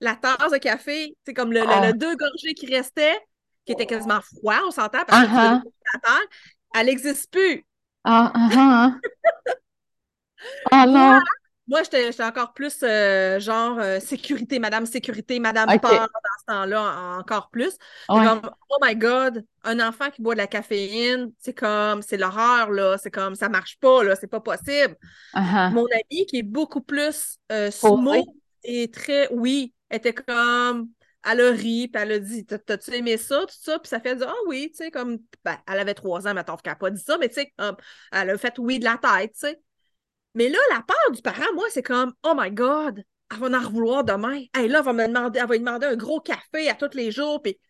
la tasse de café, c'est comme le, ah. deux gorgées qui restaient, qui étaient quasiment froids, on s'entend, parce que uh-huh. la terre, elle n'existe plus. Ah, uh ah non! Moi, j'étais encore plus genre euh, sécurité, madame sécurité, madame peur dans ce temps-là, encore plus. Comme, oh my God, un enfant qui boit de la caféine, c'est comme, c'est l'horreur, là. C'est comme, ça marche pas, là, c'est pas possible. Uh-huh. Mon ami, qui est beaucoup plus euh, smooth et très, oui, était comme, elle a ri, puis elle a dit T'as-tu aimé ça, tout ça? Puis ça fait dire Ah oui, tu sais, comme, ben, elle avait trois ans, mais qu'elle n'a pas dit ça, mais tu sais, elle a fait oui de la tête, tu sais. Mais là, la peur du parent, moi, c'est comme Oh my God, elle va en revouloir demain. Hey, là, elle va me demander, elle va lui demander un gros café à tous les jours. Puis, tu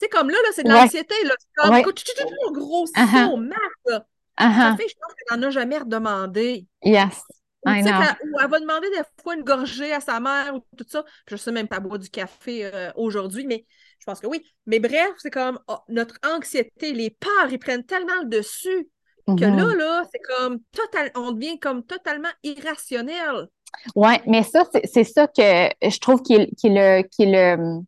sais, comme là, là c'est de l'anxiété. Là. C'est comme, écoute, tu un gros uh -huh. là. Ça fait, je pense qu'elle n'en a jamais redemandé. Yes. Ou, elle, va demander des fois une gorgée à sa mère ou tout ça. Je sais même pas boire du café euh, aujourd'hui, mais je pense que oui. Mais bref, c'est comme oh, notre anxiété, les peurs, ils prennent tellement le dessus que là, mm-hmm. là, c'est comme total, on devient comme totalement irrationnel. Oui, mais ça, c'est ça que je trouve qu'il est le, le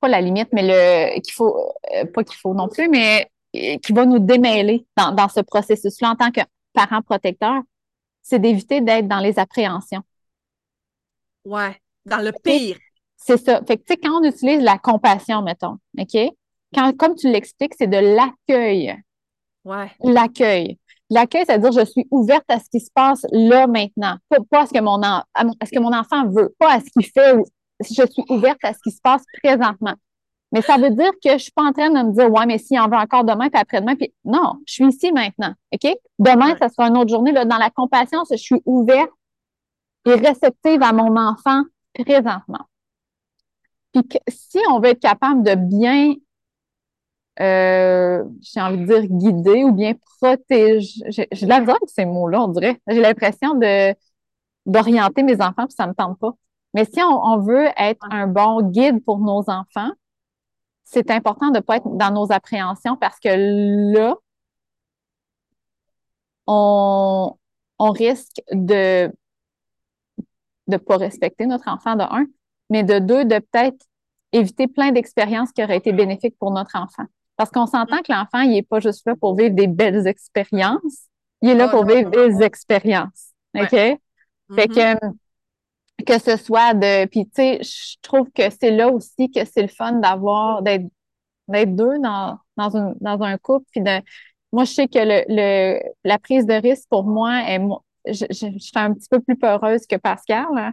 pas la limite, mais le qu'il faut euh, pas qu'il faut non plus, mais euh, qui va nous démêler dans, dans ce processus-là en tant que parent protecteur, c'est d'éviter d'être dans les appréhensions. Ouais, dans le pire. C'est ça. Fait que, tu sais, quand on utilise la compassion, mettons, OK? Quand, comme tu l'expliques, c'est de l'accueil. L'accueil. L'accueil, c'est-à-dire je suis ouverte à ce qui se passe là maintenant, pas, à ce que mon, à ce que mon enfant veut, pas à ce qu'il fait. Je suis ouverte à ce qui se passe présentement. Mais ça veut dire que je suis pas en train de me dire ouais, mais s'il en veut encore demain puis après-demain, puis non, je suis ici maintenant. OK? Demain, ça sera une autre journée. Là, dans la compassion, je suis ouverte et réceptive à mon enfant présentement. Puis si on veut être capable de bien euh, j'ai envie de dire guider ou bien protéger. J'ai de la avec ces mots-là, on dirait. J'ai l'impression de d'orienter mes enfants, puis ça me tente pas. Mais si on, veut être un bon guide pour nos enfants, c'est important de ne pas être dans nos appréhensions parce que là, on, on risque de ne pas respecter notre enfant de un, mais de deux, de peut-être éviter plein d'expériences qui auraient été bénéfiques pour notre enfant. Parce qu'on s'entend que l'enfant, il n'est pas juste là pour vivre des belles expériences, il est là pour vivre des expériences. OK? Fait mm-hmm. que, que ce soit de. Puis, tu sais, je trouve que c'est là aussi que c'est le fun d'avoir, d'être, d'être deux dans, dans, une, dans un couple. Puis de, moi, je sais que le, le, la prise de risque pour moi, est, je, je, je, suis un petit peu plus peureuse que Pascal. Hein.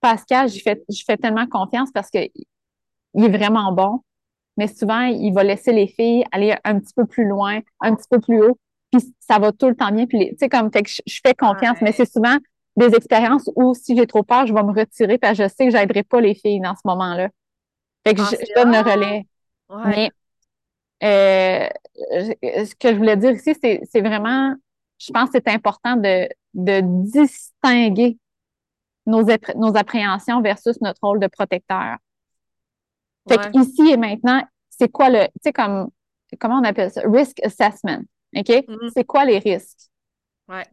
Pascal, je fais, je fais tellement confiance parce qu'il est vraiment bon mais souvent, il va laisser les filles aller un petit peu plus loin, un petit peu plus haut, puis ça va tout le temps bien. Puis, tu sais, comme, fait que je, fais confiance, mais c'est souvent des expériences où si j'ai trop peur, je vais me retirer parce que je sais que j'aiderai pas les filles dans ce moment-là. Fait que je, donne le relais. Mais euh, ce que je voulais dire ici, c'est vraiment, je pense que c'est important de, de distinguer nos, nos appréhensions versus notre rôle de protecteur. Fait ici et maintenant, c'est quoi le, tu sais, comme, comment on appelle ça? Risk assessment. OK? Mm-hmm. C'est quoi les risques? Ouais.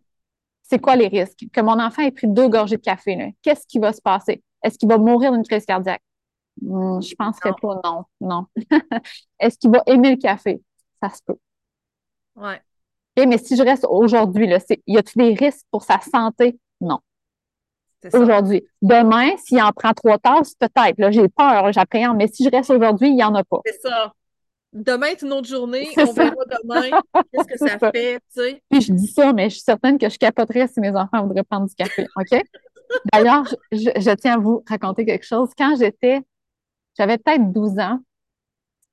C'est quoi les risques? Que mon enfant ait pris deux gorgées de café, Qu'est-ce qui va se passer? Est-ce qu'il va mourir d'une crise cardiaque? Hmm, je pense que pas, non, non. Est-ce qu'il va aimer le café? Ça se peut. Ouais. mais si je reste aujourd'hui, y a-t-il des risques pour sa santé? Non. Aujourd'hui. Demain, s'il en prend trois tasses, peut-être. Là, j'ai peur, j'appréhende. Mais si je reste aujourd'hui, il n'y en a pas. C'est ça. Demain est une autre journée. On verra demain qu'est-ce que ça, fait, tu sais. Puis je dis ça, mais je suis certaine que je capoterais si mes enfants voudraient prendre du café. OK? D'ailleurs, je, tiens à vous raconter quelque chose. Quand j'étais, j'avais peut-être 12 ans,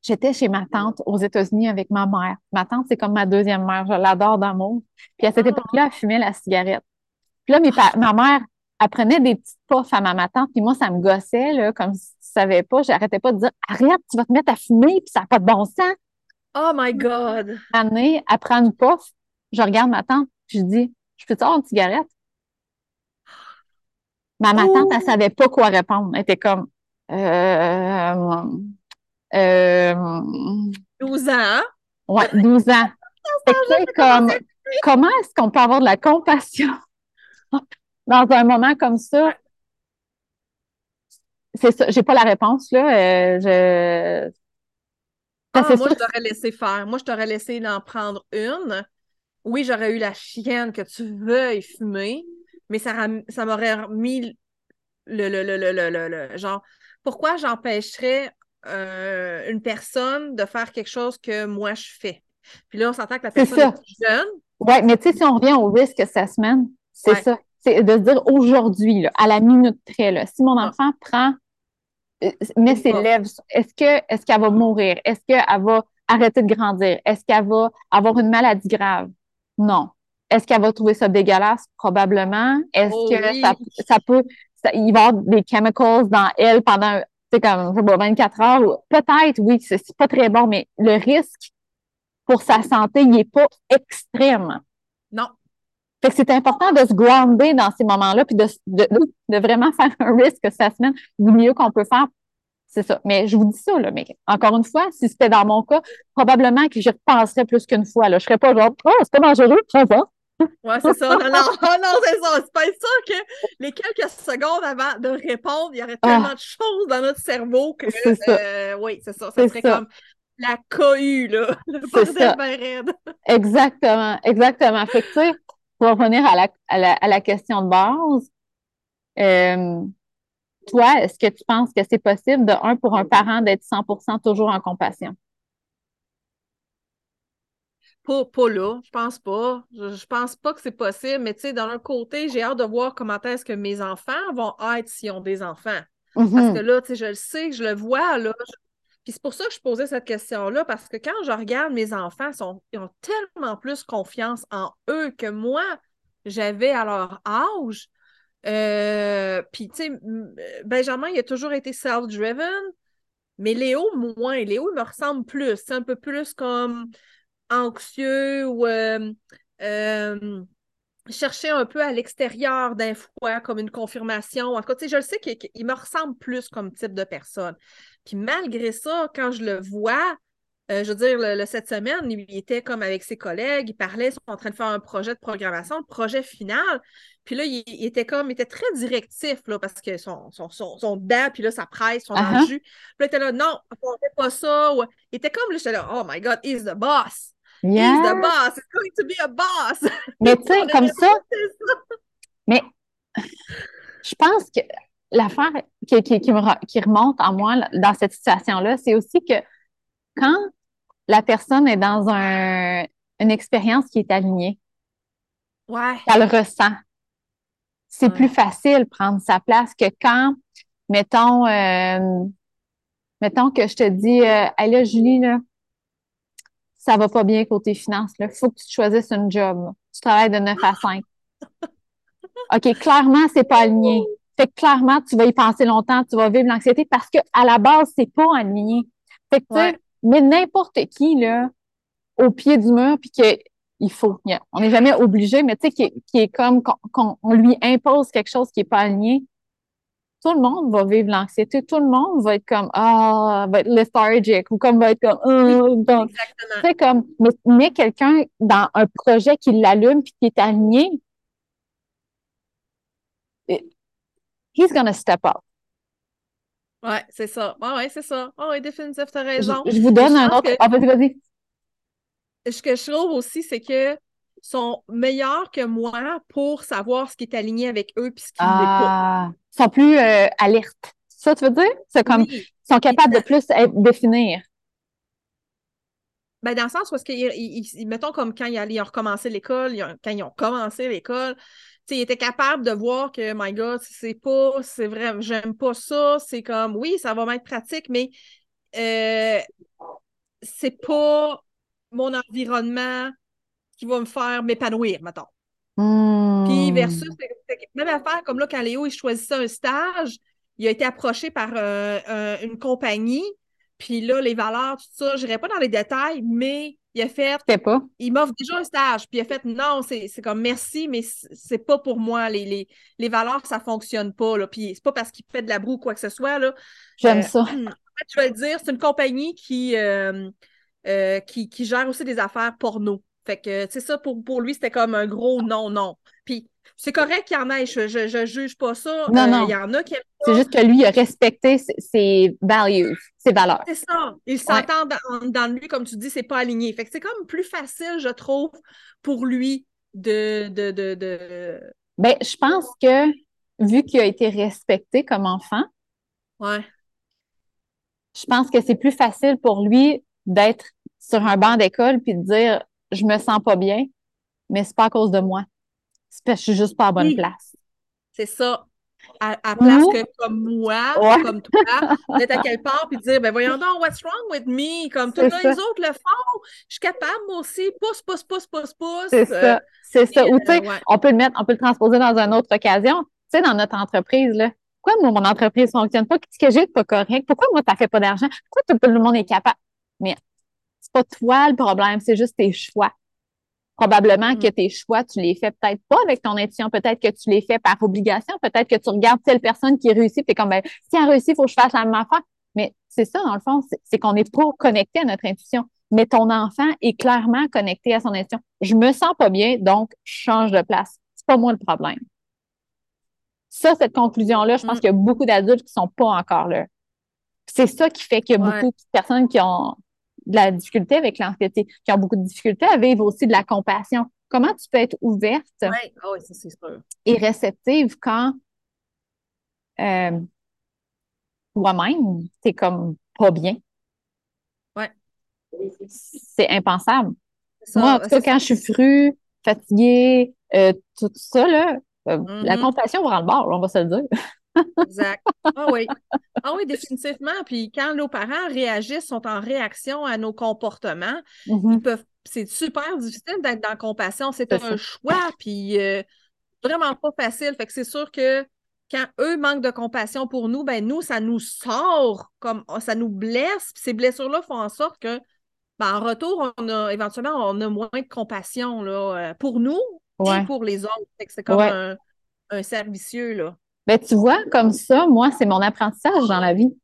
j'étais chez ma tante aux États-Unis avec ma mère. Ma tante, c'est comme ma deuxième mère. Je l'adore d'amour. Puis à cette ah. époque-là, elle fumait la cigarette. Puis là, ma mère, elle prenait des petites puffs à ma tante, puis moi, ça me gossait, là, comme si tu savais pas. J'arrêtais pas de dire Arrête, tu vas te mettre à fumer, puis ça n'a pas de bon sens. Oh my God! Année, elle prend une puff, je regarde ma tante, puis je dis Je peux-tu avoir une cigarette? Ma, ma tante, elle savait pas quoi répondre. Elle était comme euh, euh, 12 ans. Hein? Ouais, 12 ans. C'est comme, comment est-ce qu'on peut avoir de la compassion? Dans un moment comme ça? C'est ça, j'ai pas la réponse, là. Euh, je... Ah, moi, je t'aurais laissé faire. Moi, je t'aurais laissé en prendre une. Oui, j'aurais eu la chienne que tu veuilles fumer, mais ça, ça m'aurait mis le, le, le, le, le, genre, pourquoi j'empêcherais euh, une personne de faire quelque chose que moi je fais? Puis là, on s'entend que la personne est, jeune. Oui, mais tu sais, si on revient au risk assessment, c'est ça. C'est de se dire aujourd'hui, à la minute près, là, si mon enfant prend, euh, met ses lèvres, est-ce que est-ce qu'elle va mourir? Est-ce qu'elle va arrêter de grandir? Est-ce qu'elle va avoir une maladie grave? Non. Est-ce qu'elle va trouver ça dégueulasse? Probablement. Est-ce oh que ça, ça, peut, il va y avoir des chemicals dans elle pendant, comme, 24 heures? Peut-être, oui, c'est pas très bon, mais le risque pour sa santé, il n'est pas extrême. Non. Fait que c'est important de se grounder dans ces moments-là, puis de, de, de, vraiment faire un risque cette semaine du mieux qu'on peut faire. C'est ça. Mais je vous dis ça, là, mais encore une fois, si c'était dans mon cas, probablement que j'y repenserais plus qu'une fois. Là. Je serais pas genre, oh, c'est pas dangereux, ça va. Ouais, c'est ça. Non, non, non c'est ça. C'est pas ça que les quelques secondes avant de répondre, il y aurait tellement ah. de choses dans notre cerveau que. Euh, oui, c'est ça. Ça serait comme la cohue, là. Le bordel raide. Exactement, exactement. Fait que, tu sais, pour revenir à la, à la, à la question de base, euh, toi, est-ce que tu penses que c'est possible, de un, pour un parent d'être 100% toujours en compassion? Pas, pas là, je pense pas. Je, pense pas que c'est possible, mais tu sais, d'un côté, j'ai hâte de voir comment est-ce que mes enfants vont être s'ils ont des enfants. Parce que mm-hmm. là, tu sais, je le sais, je le vois, là. Puis c'est pour ça que je posais cette question-là, parce que quand je regarde mes enfants, ils ont tellement plus confiance en eux que moi, j'avais à leur âge. Euh, puis, tu sais, Benjamin, il a toujours été self-driven, mais Léo, moins. Léo, il me ressemble plus. C'est un peu plus comme anxieux ou euh, euh, chercher un peu à l'extérieur d'un fois comme une confirmation. En tout cas, je le sais qu'il me ressemble plus comme type de personne. Puis malgré ça, quand je le vois, euh, je veux dire, le, cette semaine, il était comme avec ses collègues, il parlait, ils sont en train de faire un projet de programmation, le projet final. Puis là, il, était comme, il était très directif, là, parce que son, son, son, dent, puis là, ça presse, son uh jus. Puis là, il était là, non, on fait pas ça. Il était comme, là, j'étais là, oh my God, he's the boss. Yeah. He's the boss. It's going to be a boss. Mais tu sais, comme ça, mais je pense que l'affaire qui, qui, qui, qui, remonte en moi dans cette situation-là, c'est aussi que quand la personne est dans un, une expérience qui est alignée, ouais. elle le ressent. C'est plus facile de prendre sa place que quand, mettons, euh, mettons que je te dis, euh, hey là, Julie, là, ça va pas bien côté finance. Il faut que tu choisisses un job. Tu travailles de 9 à 5. OK, clairement, c'est pas aligné. Fait que clairement, tu vas y penser longtemps, tu vas vivre l'anxiété parce que à la base, c'est pas aligné. Fait que, tu sais, mais n'importe qui, là, au pied du mur, puis que il faut. On n'est jamais obligé, mais tu sais, qui, est comme qu'on lui impose quelque chose qui n'est pas aligné, tout le monde va vivre l'anxiété, tout le monde va être comme ah, va être lethargique ou comme va être comme oh, donc c'est comme mais, quelqu'un dans un projet qui l'allume puis qui est aligné he's gonna step up. Ouais, c'est ça. Ouais, ouais, c'est ça. Oh, oui, définitif, t'as raison. Je, vous donne un autre. Ah, vas-y, vas-y. Ce que je trouve aussi, c'est que sont meilleurs que moi pour savoir ce qui est aligné avec eux puis ce qui. Ah, ils sont plus euh, alertes. Ça, tu veux dire? C'est comme, ils sont capables de plus définir. Ben, dans le sens où, qu'ils, mettons, comme quand ils, ont recommencé l'école, quand ils ont commencé l'école, ils étaient capables de voir que, my God, c'est pas, c'est vrai, j'aime pas ça, c'est comme, oui, ça va m'être pratique, mais euh, c'est pas mon environnement qui va me faire m'épanouir, mettons. Puis versus, même affaire, comme là, quand Léo il choisissait un stage, il a été approché par euh, une compagnie, puis là, les valeurs, tout ça, je n'irai pas dans les détails, mais il a fait. pas. Il m'offre déjà un stage, puis il a fait non, c'est comme merci, mais c'est pas pour moi. Les, les, les valeurs, ça fonctionne pas. Là. Puis c'est pas parce qu'il fait de la broue ou quoi que ce soit. J'aime euh, ça. En fait, je vais le dire, c'est une compagnie qui, euh, qui, qui, gère aussi des affaires porno. Fait que, c'est ça, pour, pour lui, c'était comme un gros non, non. Puis c'est correct qu'il y en ait, je, je, juge pas ça. Non, non. Il y en a qui aiment C'est juste que lui, il a respecté ses, values, ses valeurs. C'est ça. Il s'entend dans, lui, comme tu dis, c'est pas aligné. Fait que c'est comme plus facile, je trouve, pour lui de. de, de, de... Ben, je pense que, vu qu'il a été respecté comme enfant, ouais. je pense que c'est plus facile pour lui d'être sur un banc d'école puis de dire je me sens pas bien, mais c'est pas à cause de moi. C'est parce que je suis juste pas à bonne place. C'est ça. À, place que comme moi, comme toi, d'être à quelque part puis dire ben voyons donc, what's wrong with me? Comme tous les autres le font, je suis capable moi aussi, pousse, pousse, pousse, pousse, pousse. C'est ça. C'est ça. Ou tu sais, on peut le mettre, on peut le transposer dans une autre occasion. Tu sais, dans notre entreprise, là. Pourquoi moi, mon entreprise ne fonctionne pas? Qu'est-ce que j'ai de pas correct? Pourquoi moi, tu n'as fait pas d'argent? Pourquoi tout le monde est capable? Mais pas toi le problème, c'est juste tes choix. Probablement que mm. tes choix, tu les fais peut-être pas avec ton intuition, peut-être que tu les fais par obligation, peut-être que tu regardes telle personne qui réussit, tu es comme, ben, si elle réussit, il faut que je fasse la même affaire. Mais c'est ça, dans le fond, c'est qu'on n'est pas connecté à notre intuition. Mais ton enfant est clairement connecté à son intuition. Je me sens pas bien, donc je change de place. C'est pas moi le problème. Ça, cette conclusion-là, je pense mm. qu'il y a beaucoup d'adultes qui sont pas encore là. C'est ça qui fait qu'il y a beaucoup de personnes qui ont, de la difficulté avec l'anxiété, qui ont beaucoup de difficultés à vivre aussi de la compassion. Comment tu peux être ouverte ah et réceptive quand euh, toi-même, t'es comme pas bien? Ouais. C'est impensable. Moi, en tout cas, quand je suis fru, fatiguée, euh, tout ça, là, euh, la mm-hmm. compassion va le bord, on va se le dire. Exact. Ah oui. Ah oui, définitivement. Puis quand nos parents réagissent, sont en réaction à nos comportements, mm-hmm. ils peuvent. C'est super difficile d'être dans la compassion. C'est un choix, puis euh, vraiment pas facile. Fait que c'est sûr que quand eux manquent de compassion pour nous, ben nous, ça nous sort, comme ça nous blesse. Puis ces blessures-là font en sorte que, ben, en retour, on a éventuellement on a moins de compassion là, euh, pour nous et pour les autres. C'est comme un, un servicieux, là. Ben, tu vois, comme ça, moi, c'est mon apprentissage dans la vie.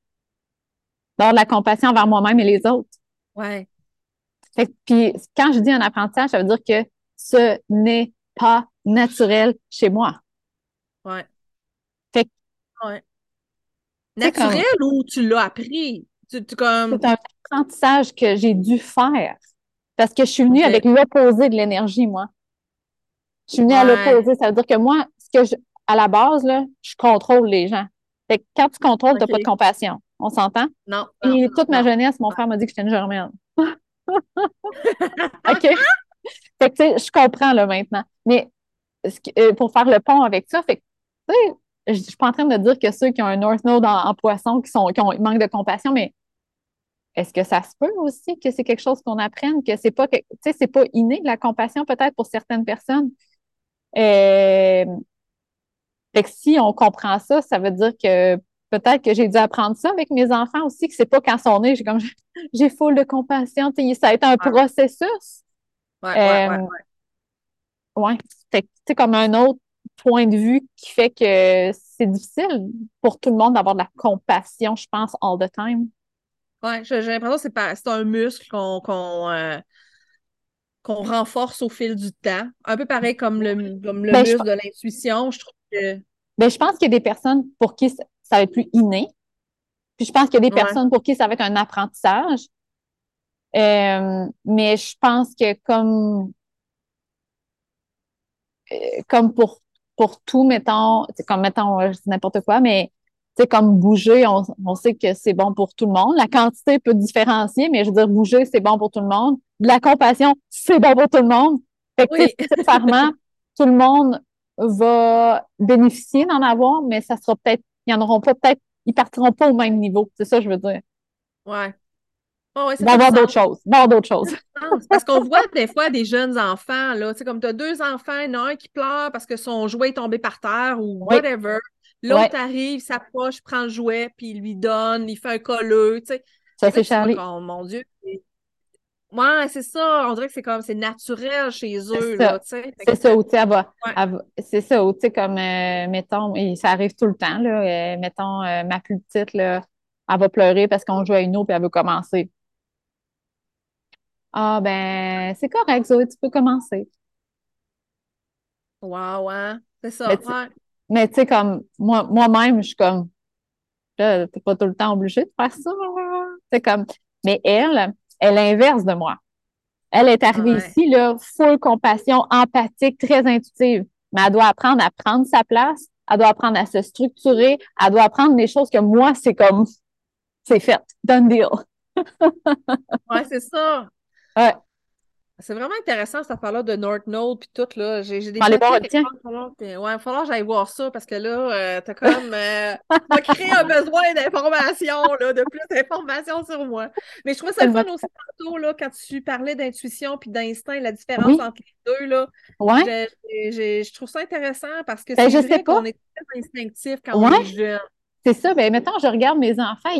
D'avoir de la compassion envers moi-même et les autres. Ouais. puis quand je dis un apprentissage, ça veut dire que ce n'est pas naturel chez moi. Ouais. Fait ouais. Naturel ou tu l'as appris? comme... C'est un apprentissage que j'ai dû faire. Parce que je suis venue avec l'opposé de l'énergie, moi. Je suis venue à l'opposé. Ça veut dire que moi, ce que je, à la base, là, je contrôle les gens. Fait que quand tu contrôles, tu n'as pas de compassion. On s'entend? Non. Et toute ma jeunesse, mon frère m'a dit que j'étais une germaine. OK? Fait que, tu sais, je comprends, là, maintenant. Mais euh, pour faire le pont avec ça, fait que, tu sais, je suis pas en train de dire que ceux qui ont un North Node en, poisson, qui, sont, qui ont, manque de compassion, mais est-ce que ça se peut aussi que c'est quelque chose qu'on apprenne, que c'est pas, sais, c'est pas inné, la compassion, peut-être, pour certaines personnes? Euh, fait que si on comprend ça, ça veut dire que peut-être que j'ai dû apprendre ça avec mes enfants aussi, que c'est pas quand ils sont nés, j'ai comme j'ai full de compassion. Ça a été un processus. Ouais, ouais, ouais, ouais. C'est comme un autre point de vue qui fait que c'est difficile pour tout le monde d'avoir de la compassion, je pense, all the time. Ouais, j'ai l'impression que c'est un muscle qu'on euh, qu'on renforce au fil du temps. Un peu pareil comme le, comme le ben, muscle de l'intuition. Je trouve que. Ben, je pense qu'il y a des personnes pour qui ça va être plus inné. Puis je pense qu'il y a des personnes pour qui ça va être un apprentissage. Euh, mais je pense que comme euh, comme pour pour tout, mettons, comme mettons, je dis n'importe quoi, mais c'est comme bouger, on, on sait que c'est bon pour tout le monde. La quantité peut différencier, mais je veux dire, bouger, c'est bon pour tout le monde. De la compassion, c'est bon pour tout le monde. Fait que, oui. tout le monde va bénéficier d'en avoir, mais ça sera peut-être, ils en auront pas peut-être, ils partiront pas au même niveau. C'est ça, je veux dire. Ouais. Oh ouais, il va y avoir d'autres choses. Il va y avoir d'autres choses. parce qu'on voit des fois des jeunes enfants, là, tu sais, comme tu as deux enfants, il y en a un qui pleure parce que son jouet est tombé par terre ou whatever. L'autre arrive, s'approche, prend le jouet, puis il lui donne, il fait un colleux, tu sais. Ça, c'est Charlie. Oh mon Dieu. Ouais, c'est ça. On dirait que c'est comme, c'est naturel chez eux, là. C'est ça, où, tu sais, c'est ça, où, tu sais, comme, euh, mettons, et ça arrive tout le temps, là, euh, mettons, euh, ma plus petite, là, elle va pleurer parce qu'on joue à une eau, puis elle veut commencer. Ah, ben, c'est correct, Zoé, tu peux commencer. Wow, ouais, c'est ça. Mais tu sais, comme moi, moi-même, je suis comme, t'es pas tout le temps obligé de faire ça. C'est comme, mais elle, elle est l'inverse de moi. Elle est arrivée ici, là, full compassion, empathique, très intuitive. Mais elle doit apprendre à prendre sa place, elle doit apprendre à se structurer, elle doit apprendre des choses que moi, c'est comme, c'est fait, done deal. ouais, c'est ça. Ouais. C'est vraiment intéressant cette affaire-là de North Node puis tout là. J'ai des papiers. Ouais, il va falloir que j'aille voir ça parce que là, euh, t'as comme euh, créé un besoin d'information, là, de plus d'informations sur moi. Mais je trouvais ça le fun aussi tantôt là, quand tu parlais d'intuition puis d'instinct, la différence entre les deux. Là. Ouais. Je, trouve ça intéressant parce que ben, c'est vrai qu'on est très instinctif quand on est jeune. C'est ça. Ben, maintenant, je regarde mes enfants,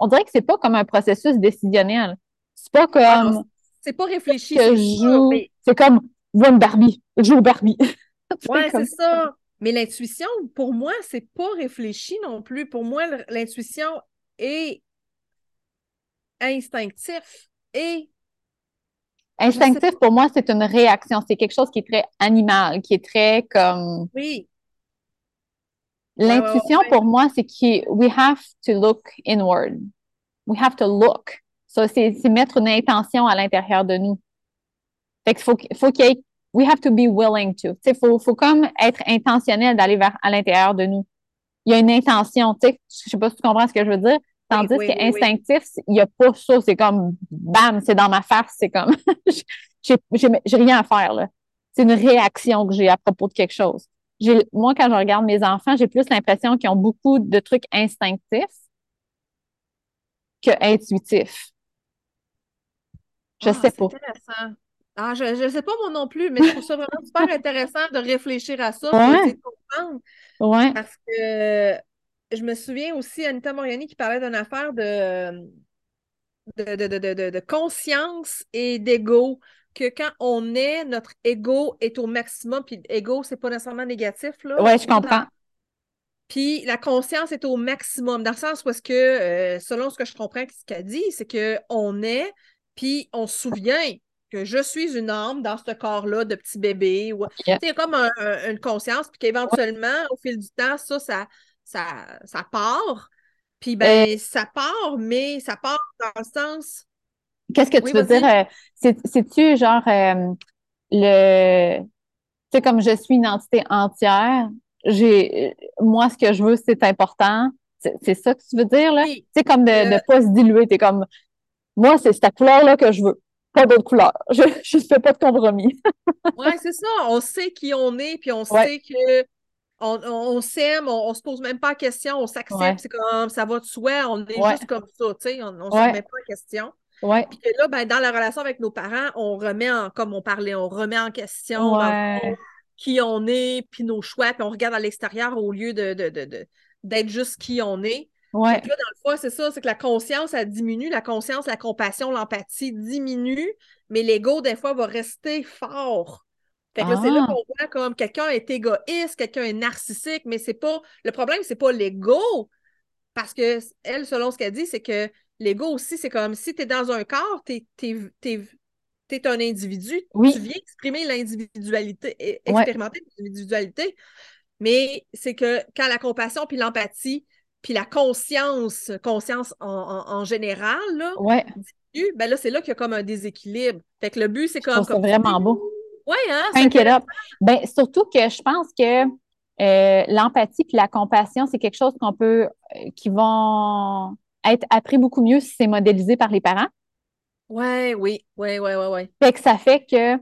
on dirait que c'est pas comme un processus décisionnel. C'est pas ah comme. C'est pas réfléchi. C'est comme, vois une Barbie, joue Barbie. ouais, c'est ça. Mais l'intuition, pour moi, c'est pas réfléchi non plus. Pour moi, l'intuition est instinctif et Instinctif, pour moi, c'est une réaction. C'est quelque chose qui est très animal, qui est très comme. Oui. L'intuition, pour moi, c'est que we have to look inward. We have to look. Ça, c'est mettre une intention à l'intérieur de nous. Fait qu'il faut, faut qu'il y ait, we have to be willing to. Il faut, faut comme être intentionnel d'aller vers à l'intérieur de nous. Il y a une intention, tu sais, je sais pas si tu comprends ce que je veux dire. Tandis oui, qu'instinctif, il n'y a pas ça, c'est comme bam, c'est dans ma face, c'est comme j'ai rien à faire là. C'est une réaction que j'ai à propos de quelque chose. Moi, quand je regarde mes enfants, j'ai plus l'impression qu'ils ont beaucoup de trucs instinctifs que intuitifs. Je ah, sais pas. Intéressant. Ah, je ne sais pas moi non plus, mais je trouve ça vraiment super intéressant de réfléchir à ça, ouais. comprendre. Ouais. Parce que je me souviens aussi, Anita Moriani qui parlait d'une affaire de, de, de, de, de conscience et d'ego. Que quand on est, notre ego est au maximum, puis ego, c'est pas nécessairement négatif. Oui, je comprends. Puis la conscience est au maximum, dans le sens où est-ce que, euh, selon ce que je comprends ce qu'elle dit, c'est qu'on est, puis on se souvient que je suis une âme dans ce corps-là de petit bébé. Ou... Il y a comme une conscience, puis qu'éventuellement, au fil du temps, ça, ça, ça, ça part. Puis ben, ça part, mais ça part dans le sens. Qu'est-ce que tu veux dire? Euh, c'est-tu genre euh, le. Tu sais, comme je suis une entité entière, j'ai moi, ce que je veux, c'est important. C'est ça que tu veux dire, là? Tu sais, comme de ne euh, pas se diluer. Tu es comme moi, c'est cette couleur-là que je veux. Pas d'autre couleur. Je ne fais pas de compromis. oui, c'est ça. On sait qui on est, puis on sait que on, s'aime, on, ne se pose même pas la question, on s'accepte, c'est comme ça va de soi, on est juste comme ça, tu sais, on ne se met pas en question. Puis que là, ben, dans la relation avec nos parents, on remet en, comme on parlait, on remet en question qui on est, puis nos choix, puis on regarde à l'extérieur au lieu de, d'être juste qui on est. Ouais. là, dans le fond, c'est ça, c'est que la conscience, elle diminue. La conscience, la compassion, l'empathie diminuent, mais l'ego, des fois, va rester fort. Fait que là, c'est là Ah. qu'on voit comme quelqu'un est égoïste, quelqu'un est narcissique, mais c'est pas. Le problème, c'est pas l'ego. Parce que elle, selon ce qu'elle dit, c'est que l'ego aussi, c'est comme si tu es dans un corps, tu es, un individu, Oui. tu viens exprimer l'individualité, e- Ouais. expérimenter l'individualité. Mais c'est que quand la compassion puis l'empathie, puis la conscience, conscience en, en- en général, là, Ouais. diminue, ben là, c'est là qu'il y a comme un déséquilibre. Fait que le but, c'est comme. tu vraiment beau. Ouais, hein? C'est it up. Ben, surtout que je pense que euh, l'empathie puis la compassion, c'est quelque chose qu'on peut, euh, qui vont être appris beaucoup mieux si c'est modélisé par les parents. Ouais, oui, ouais, ouais, ouais, ouais. Fait que ça fait que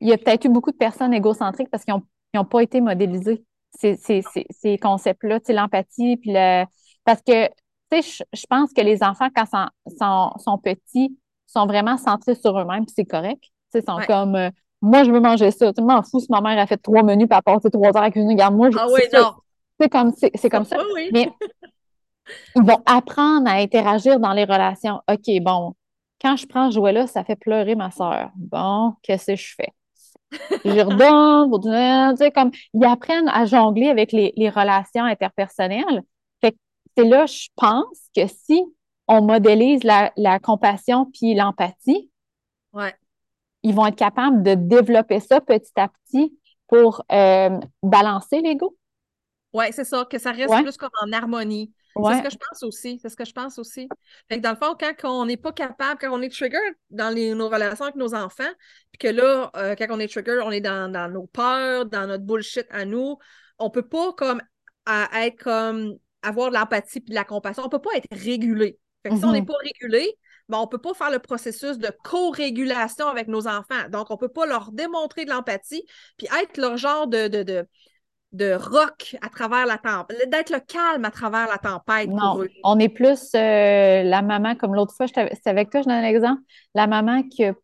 il y a peut-être eu beaucoup de personnes égocentriques parce qu'ils n'ont pas été modélisés. Ces, ces, ces, ces concepts-là, l'empathie, puis le. Parce que, tu sais, je, pense que les enfants, quand sont, sont, sont petits, sont vraiment centrés sur eux-mêmes, puis c'est correct. Tu sais, sont Ouais. comme euh, moi, je veux manger ça. Tu m'en fous si ma mère a fait trois menus, elle a passé trois heures à cuisiner. Regarde, moi, je, Ah c'est oui, ça. non. C'est comme, comme ça. Oui, oui. Mais ils vont apprendre à interagir dans les relations. OK, bon, quand je prends ce jouet-là, ça fait pleurer ma soeur. Bon, qu'est-ce que je fais? Je redonne, pour donner, tu sais, comme ils apprennent à jongler avec les, les relations interpersonnelles. Fait c'est là, je pense que si on modélise la, la compassion puis l'empathie, Ouais. ils vont être capables de développer ça petit à petit pour euh, balancer l'ego. Oui, c'est ça, que ça reste Ouais. plus comme en harmonie. C'est ce que je pense aussi. C'est ce que je pense aussi. Fait que dans le fond, quand on n'est pas capable, quand on est trigger dans les- nos relations avec nos enfants, puis que là, euh, quand on est trigger, on est dans, dans nos peurs, dans notre bullshit à nous, on peut pas comme à- être comme avoir de l'empathie puis de la compassion. On peut pas être régulé. Fait que si on Mhm. n'est pas régulé, ben, on peut pas faire le processus de co-régulation avec nos enfants. Donc, on peut pas leur démontrer de l'empathie puis être leur genre de, de, de, de rock à travers la tempête, d'être le calme à travers la tempête Non, pour eux. on est plus euh, la maman, comme l'autre fois, c'était avec toi, je donne un exemple, la maman qui a,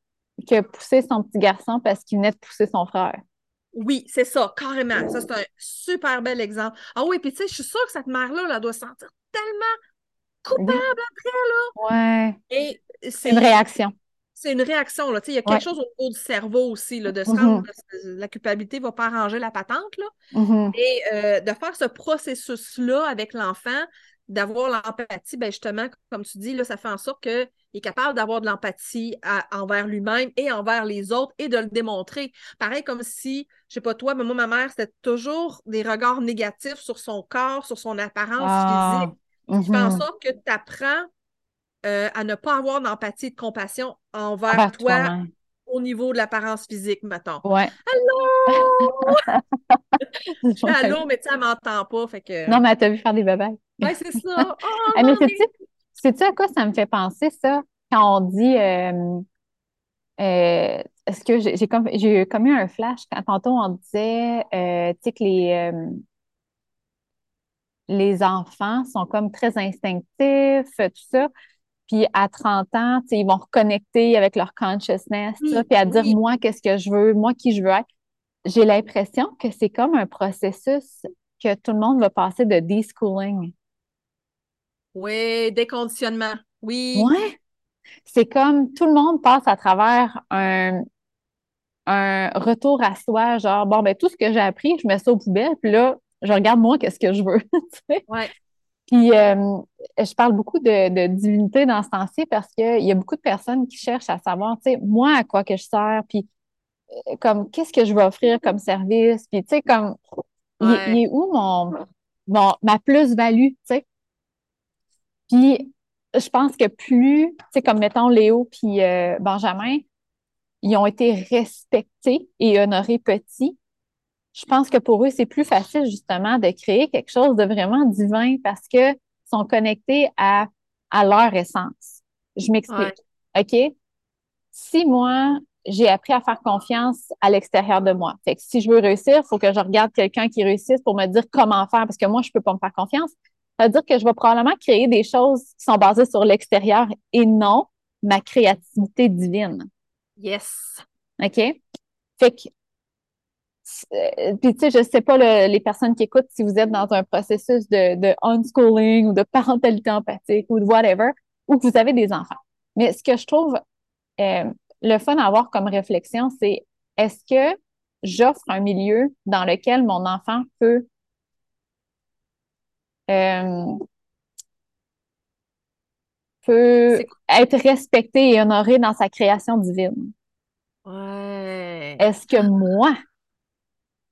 qui a poussé son petit garçon parce qu'il venait de pousser son frère. Oui, c'est ça, carrément. Ça, c'est un super bel exemple. Ah oui, puis tu sais, je suis sûre que cette mère-là elle doit se sentir tellement coupable. Ouais, Et c'est c'est une réaction. C'est une réaction, là. Il y a quelque Ouais. chose au niveau du cerveau aussi, là, de se Mhm. rendre, la culpabilité ne va pas arranger la patente, là. Mhm. Et euh, de faire ce processus-là avec l'enfant, d'avoir l'empathie, ben justement, comme tu dis, là, ça fait en sorte qu'il est capable d'avoir de l'empathie à- envers lui-même et envers les autres et de le démontrer. Pareil comme si, je sais pas toi, mais moi, ma mère, c'était toujours des regards négatifs sur son corps, sur son apparence Ah, physique. Qui fait en mhm. sorte que tu apprends euh, à ne pas avoir d'empathie et de compassion envers Envers toi au niveau de l'apparence physique, mettons. Ouais. Fais allô, mais tu sais, elle m'entend pas. Fait que. Non, mais elle t'a vu faire des babayes. Ouais, c'est ça. Oh, Ah, mais sais-tu à quoi ça me fait penser, ça? Quand on dit, euh, euh, est-ce que j'ai comme, j'ai eu comme eu un flash quand tantôt on disait, euh, tu sais, que les, les enfants sont comme très instinctifs, tout ça. Puis à 30 ans, ils vont reconnecter avec leur consciousness, ça, puis à dire, moi, qu'est-ce que je veux, moi, qui je veux être. J'ai l'impression que c'est comme un processus que tout le monde va passer de deschooling. Oui, déconditionnement. Oui. Ouais. C'est comme tout le monde passe à travers un, un retour à soi, genre, bon, ben, tout ce que j'ai appris, je mets ça aux poubelles, puis là, je regarde moi, qu'est-ce que je veux. Ouais. Puis, euh, je parle beaucoup de, de divinité dans ce temps-ci parce qu'il y a beaucoup de personnes qui cherchent à savoir, tu sais, moi, à quoi que je sers, puis euh, comme, qu'est-ce que je vais offrir comme service, puis, tu sais, comme, il, Ouais. est où mon, mon, ma plus-value, tu sais? Puis, je pense que plus, tu sais, comme mettons Léo puis euh, Benjamin, ils ont été respectés et honorés petits. Je pense que pour eux, c'est plus facile justement de créer quelque chose de vraiment divin parce que sont connectés à, à leur essence. Je m'explique. OK? Si moi, j'ai appris à faire confiance à l'extérieur de moi. Fait que si je veux réussir, il faut que je regarde quelqu'un qui réussisse pour me dire comment faire parce que moi, je peux pas me faire confiance. Ça veut dire que je vais probablement créer des choses qui sont basées sur l'extérieur et non ma créativité divine. Yes. OK? Fait que puis, tu sais, je sais pas les personnes qui écoutent si vous êtes dans un processus de, de unschooling ou de parentalité empathique ou de whatever, ou que vous avez des enfants. Mais ce que je trouve euh, le fun à avoir comme réflexion, c'est est-ce que j'offre un milieu dans lequel mon enfant peut euh, peut être respecté et honoré dans sa création divine? Ouais. Est-ce que moi,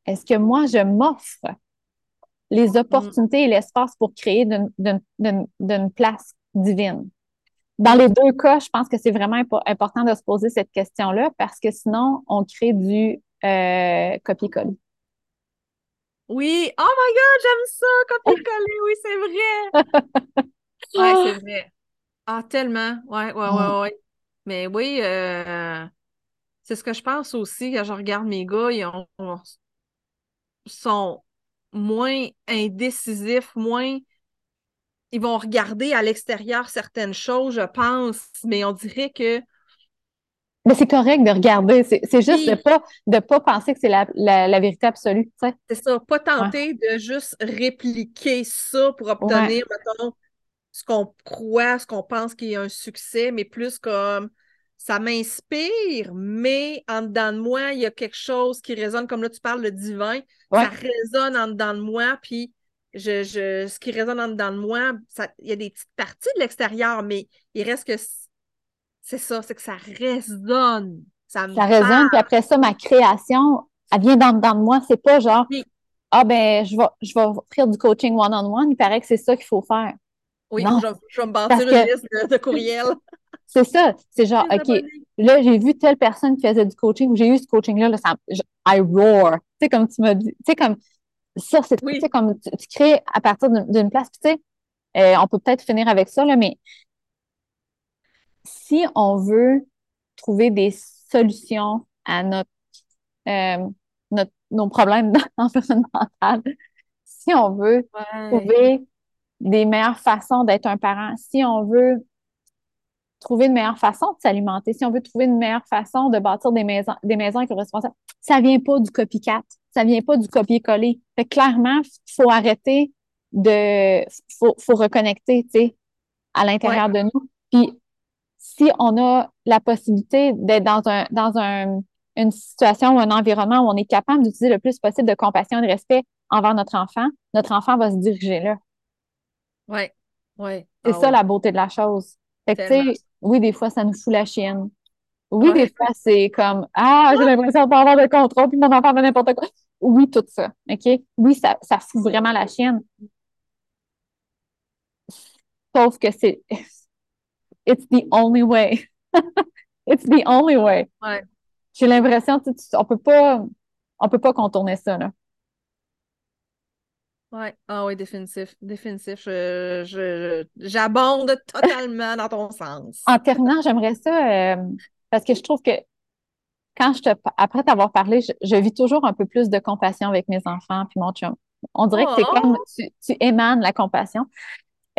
est-ce que moi, je m'offre les mm. opportunités et l'espace pour créer d'une place divine? Dans les deux cas, je pense que c'est vraiment important de se poser cette question-là parce que sinon, on crée du euh, copier-coller. Oui, oh my God, j'aime ça, copier-coller, oui, c'est vrai. ouais, c'est vrai. Ah, tellement. Ouais, ouais, ouais, ouais. Mais oui, euh, c'est ce que je pense aussi quand je regarde mes gars, ils sont moins indécisifs, moins. Ils vont regarder à l'extérieur certaines choses, je pense, mais on dirait que. Mais c'est correct de regarder. C'est juste de ne pas, de pas penser que c'est la, la, vérité absolue. C'est ça, pas tenter de juste répliquer ça pour obtenir, mettons, ce qu'on croit, ce qu'on pense qu'il y a un succès, mais plus comme ça m'inspire, mais en dedans de moi, il y a quelque chose qui résonne, comme là, tu parles le divin, ça résonne en dedans de moi, puis je, je, ce qui résonne en dedans de moi, ça, il y a des petites parties de l'extérieur, mais il reste que c'est ça, c'est que ça résonne. Ça, ça résonne, puis après ça, ma création, elle vient dans dedans de moi. C'est pas genre, ah ben, je vais, je vais offrir du coaching one-on-one, il paraît que c'est ça qu'il faut faire. Oui, je, vais me bâtir une liste de, courriels. C'est ça. C'est genre, OK, là, j'ai vu telle personne qui faisait du coaching ou j'ai eu ce coaching-là, là, ça, I roar. Tu sais, comme tu m'as dit, tu sais, comme ça, c'est tu sais, comme tu, crées à partir d'une place. tu sais, euh, on peut peut-être finir avec ça, là, mais si on veut trouver des solutions à notre, euh, notre nos problèmes environnementaux, si on veut trouver des meilleures façons d'être un parent, si on veut trouver une meilleure façon de s'alimenter, si on veut trouver une meilleure façon de bâtir des maisons, des maisons éco-responsables, ça vient pas du copycat, ça vient pas du copier-coller. Fait clairement, faut arrêter de, faut, faut reconnecter, tu sais, à l'intérieur de nous. Puis, si on a la possibilité d'être dans un, dans un, une situation ou un environnement où on est capable d'utiliser le plus possible de compassion et de respect envers notre enfant, notre enfant va se diriger là. Oui, oui. C'est ah ça la beauté de la chose. Fait que, tu sais, oui, des fois, ça nous fout la chienne. Oui, des fois, c'est comme Ah, j'ai l'impression de pas avoir de contrôle, puis mon enfant fait n'importe quoi. Oui, tout ça. OK? Oui, ça, ça fout vraiment la chienne. Sauf que c'est It's the only way. It's the only way. Ouais. J'ai l'impression, on peut pas on peut pas contourner ça, là. Oui, ah oui, définitif. Définitif. J'abonde totalement dans ton sens. En terminant, j'aimerais ça euh, parce que je trouve que quand je te après t'avoir parlé, je, vis toujours un peu plus de compassion avec mes enfants puis mon chum. On dirait que c'est oh! comme tu, tu, émanes la compassion.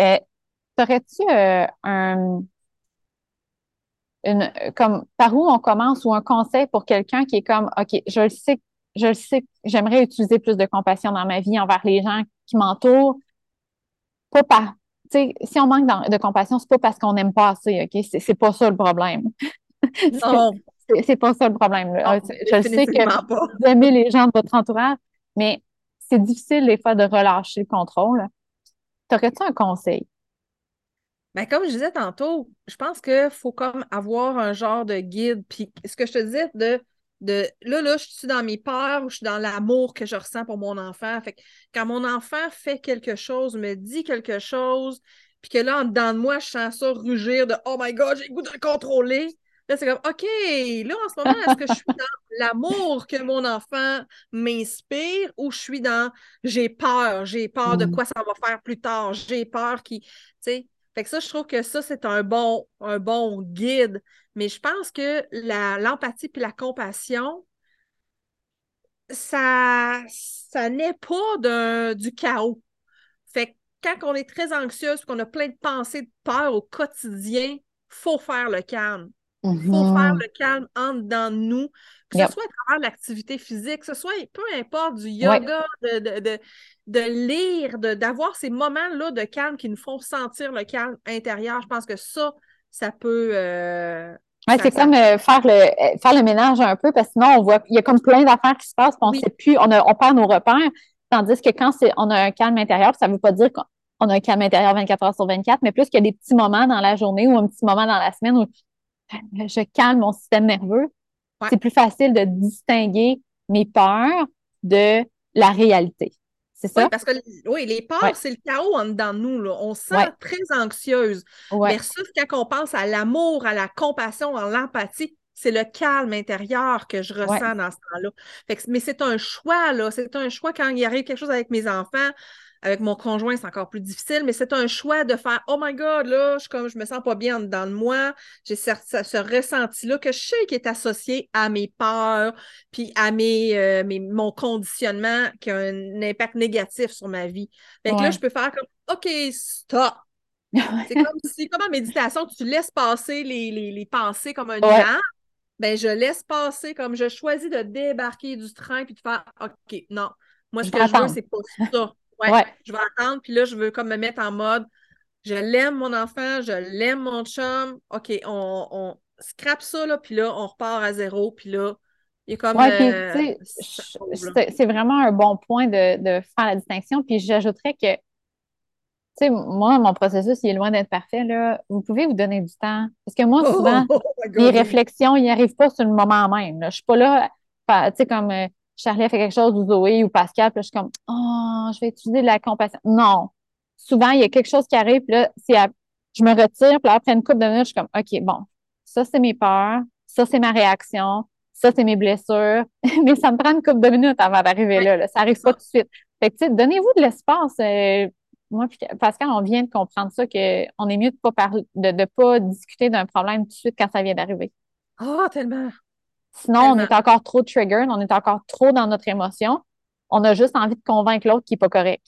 Euh, T'aurais-tu euh, un une, comme par où on commence ou un conseil pour quelqu'un qui est comme OK, je le sais je sais que j'aimerais utiliser plus de compassion dans ma vie envers les gens qui m'entourent. Pas par, tu sais, si on manque de compassion, c'est pas parce qu'on n'aime pas assez, OK? C'est pas ça le problème. Non. c'est pas ça le problème. je sais que vous aimez les gens de votre entourage, mais c'est difficile des fois de relâcher le contrôle. T'aurais-tu un conseil? Ben, comme je disais tantôt, je pense qu'il faut comme avoir un genre de guide. Puis ce que je te disais de de là, là, je suis dans mes peurs ou je suis dans l'amour que je ressens pour mon enfant. Fait que quand mon enfant fait quelque chose, me dit quelque chose, puis que là, en dedans de moi, je sens ça rugir de Oh my God, j'ai le goût de le contrôler. Là, c'est comme OK, là, en ce moment, est-ce que je suis dans l'amour que mon enfant m'inspire ou je suis dans j'ai peur, j'ai peur de mm. quoi ça va faire plus tard, j'ai peur qui. Tu sais, fait que ça, je trouve que ça, c'est un bon, guide. Mais je pense que l'empathie puis la compassion, ça, ça n'est pas du chaos. Fait que quand on est très anxieuse, qu'on a plein de pensées de peur au quotidien, faut faire le calme. Il faut faire le calme en dedans de nous, que ce soit à travers l'activité physique, que ce soit peu importe du yoga, de, de, lire, d'avoir ces moments-là de calme qui nous font sentir le calme intérieur. Je pense que ça, ça peut. Euh, c'est comme euh, faire, le, euh, faire le ménage un peu, parce que sinon, on voit, il y a comme plein d'affaires qui se passent, puis on sait plus, on, on perd nos repères. Tandis que quand on a un calme intérieur, ça ne veut pas dire qu'on a un calme intérieur 24 heures sur 24, mais plus qu'il y a des petits moments dans la journée ou un petit moment dans la semaine où je calme mon système nerveux, c'est plus facile de distinguer mes peurs de la réalité. C'est ça? Oui, parce que oui, les peurs, c'est le chaos en dedans de nous. Là. On se sent très anxieuse. Versus quand on pense à l'amour, à la compassion, à l'empathie, c'est le calme intérieur que je ressens dans ce temps-là. Mais c'est un choix, là. C'est un choix quand il arrive quelque chose avec mes enfants. Avec mon conjoint, c'est encore plus difficile, mais c'est un choix de faire Oh my God, là, je, comme, je me sens pas bien dans moi. J'ai ce, ce ressenti-là que je sais qui est associé à mes peurs, puis à mes, euh, mes, mon conditionnement qui a un impact négatif sur ma vie. Fait que là, je peux faire comme OK, stop. c'est comme si, comme en méditation, tu laisses passer les, les, pensées comme un nuage. Ben, je laisse passer comme je choisis de débarquer du train puis de faire OK, non. Moi, ce que je veux, c'est pas ça. Ouais, Je vais attendre, puis là, je veux comme me mettre en mode je l'aime, mon enfant, je l'aime, mon chum. OK, on, on scrape ça, là, puis là, on repart à zéro, puis là, il y a comme. Euh, c'est vraiment un bon point de, de faire la distinction. Puis j'ajouterais que, tu sais, moi, mon processus, il est loin d'être parfait, là. Vous pouvez vous donner du temps. Parce que moi, oh, souvent, oh les réflexions, ils n'y arrivent pas sur le moment même. Là. Je suis pas là, tu sais, comme. Charlie a fait quelque chose, ou Zoé ou Pascal, puis je suis comme, oh, je vais utiliser de la compassion. Non. Souvent, il y a quelque chose qui arrive, puis là, je me retire, puis là, après une couple de minutes, je suis comme, OK, bon, ça, c'est mes peurs, ça, c'est ma réaction, ça, c'est mes blessures, mais ça me prend une couple de minutes avant d'arriver là, Ça n'arrive pas tout de suite. Fait que, tu sais, donnez-vous de l'espace. Euh, moi, Pascal, on vient de comprendre ça, qu'on est mieux de pas parler, de ne pas discuter d'un problème tout de suite quand ça vient d'arriver. Oh, tellement! Sinon, on est encore trop triggered, on est encore trop dans notre émotion. On a juste envie de convaincre l'autre qui n'est pas correct.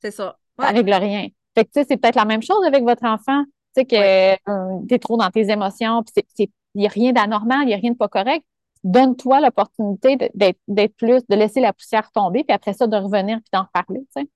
C'est ça. Ça règle rien. Fait que, tu sais, c'est peut-être la même chose avec votre enfant. Tu sais, que euh, tu es trop dans tes émotions, puis il n'y a rien d'anormal, il n'y a rien de pas correct. Donne-toi l'opportunité d'être plus, de laisser la poussière tomber, puis après ça, de revenir puis d'en reparler, tu sais.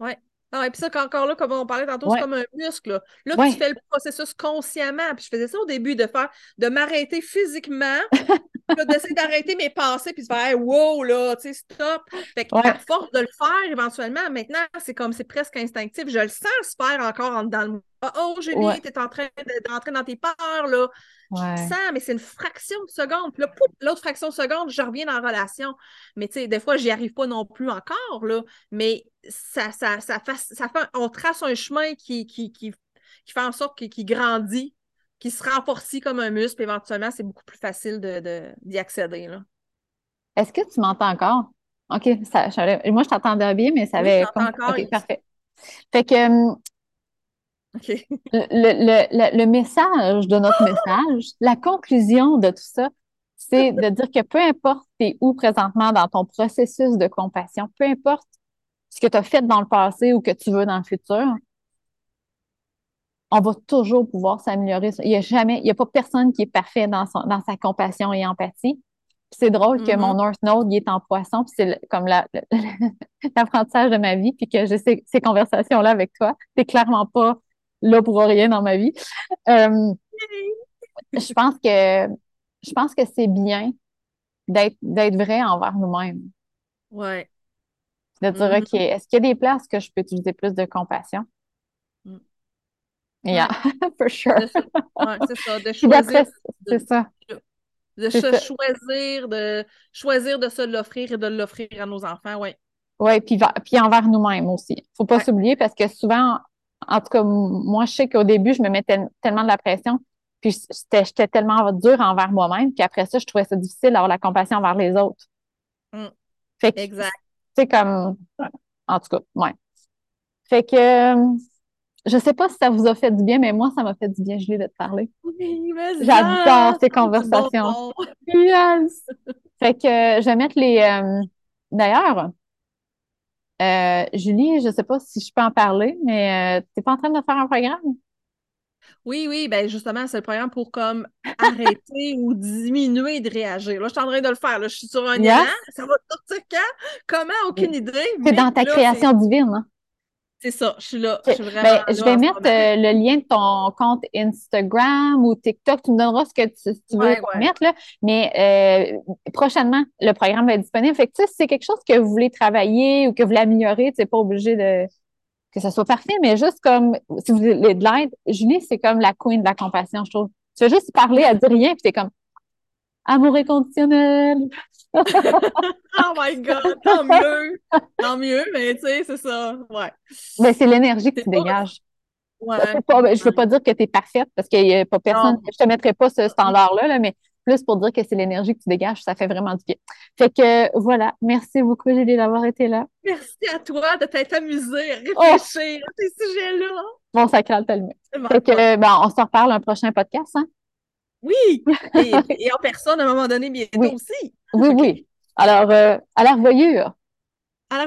Oui. Ah, et puis ça, encore là, comme on parlait tantôt, c'est comme un muscle. Là, là tu fais le processus consciemment. Puis je faisais ça au début, de faire, de m'arrêter physiquement, d'essayer d'arrêter mes pensées, puis de faire wow, là, tu sais, stop. Fait que à force de le faire, éventuellement, maintenant, c'est comme c'est presque instinctif. Je le sens se faire encore en dedans le Oh, oh Julie, tu es en train d'entrer dans tes peurs, là. Je sens, mais c'est une fraction de seconde. Puis là, l'autre fraction de seconde, je reviens dans la relation. Mais tu sais, des fois, j'y arrive pas non plus encore, là. Mais ça, ça, ça, fait, ça fait, on trace un chemin qui, qui, qui, qui fait en sorte qu'il grandit, qui se renforcit comme un muscle. Éventuellement, c'est beaucoup plus facile d'y de, accéder. Est-ce que tu m'entends encore? OK, ça, moi, je t'entendais bien, mais ça avait. OK, parfait. Fait que hum, le, le, message de notre message, la conclusion de tout ça, c'est de dire que peu importe t'es où présentement dans ton processus de compassion, peu importe ce que tu as fait dans le passé ou que tu veux dans le futur, on va toujours pouvoir s'améliorer. Il n'y a jamais, il n'y a pas personne qui est parfait dans, son, dans sa compassion et empathie. C'est drôle que mon mm-hmm. North Node il est en poisson, puis c'est comme l'apprentissage de ma vie, puis que j'ai ces, ces conversations-là avec toi. Tu clairement pas là pour rien dans ma vie. Euh, je pense que je pense que c'est bien d'être d'être vrai envers nous-mêmes. Ouais. De dire, mm-hmm. OK, est-ce qu'il y a des places que je peux utiliser plus de compassion? Mm. Yeah, for sure. c'est ça, de choisir. C'est ça. De choisir, de choisir de se l'offrir et de l'offrir à nos enfants, oui. Oui, puis, puis envers nous-mêmes aussi. Il ne faut pas s'oublier parce que souvent, en tout cas, moi, je sais qu'au début, je me mettais tellement de la pression, puis j'étais tellement dure envers moi-même, puis après ça, je trouvais ça difficile d'avoir la compassion envers les autres. Mm. Fait que, exact. C'est comme, en tout cas, ouais. Fait que, je sais pas si ça vous a fait du bien, mais moi, ça m'a fait du bien, Julie, de te parler. Oui, J'adore ces conversations. Yes! Fait que, je vais mettre les, euh, d'ailleurs, euh, Julie, je ne sais pas si je peux en parler, mais euh, tu n'es pas en train de faire un programme? Oui, oui, ben justement, c'est le programme pour comme arrêter ou diminuer de réagir. Là, je suis en train de le faire. Là. Je suis sur un yes. Ça va sortir quand? Comment? Aucune idée. C'est dans ta création divine. Hein? C'est ça, je suis là. Je, suis vraiment ben, je vais mettre euh, le lien de ton compte Instagram ou TikTok. Tu me donneras ce que tu, veux mettre. Là. Mais euh, prochainement, le programme va être disponible. Fait que si c'est quelque chose que vous voulez travailler ou que vous voulez améliorer, tu n'es pas obligé de que ça soit parfait, mais juste comme si vous voulez de l'aide, Julie, c'est comme la queen de la compassion, je trouve. Tu veux juste parler, elle dit rien, puis t'es comme amour inconditionnel. oh my God, tant mieux. Tant mieux, mais tu sais, c'est ça. Ouais. Mais c'est l'énergie que tu dégages. Ouais. Pas, je veux pas dire que tu es parfaite parce qu'il n'y a pas personne. Je te mettrai pas ce standard-là, là, mais plus pour dire que c'est l'énergie que tu dégages, ça fait vraiment du bien. Fait que voilà, merci beaucoup Julie d'avoir été là. Merci à toi de t'être amusée à oh! réfléchir à ces sujets-là. Bon, ça crale tellement. Fait que ben, on s'en reparle un prochain podcast, hein? Oui! Et, en personne à un moment donné bientôt aussi. Oui, oui. Alors, euh, à la revoyure.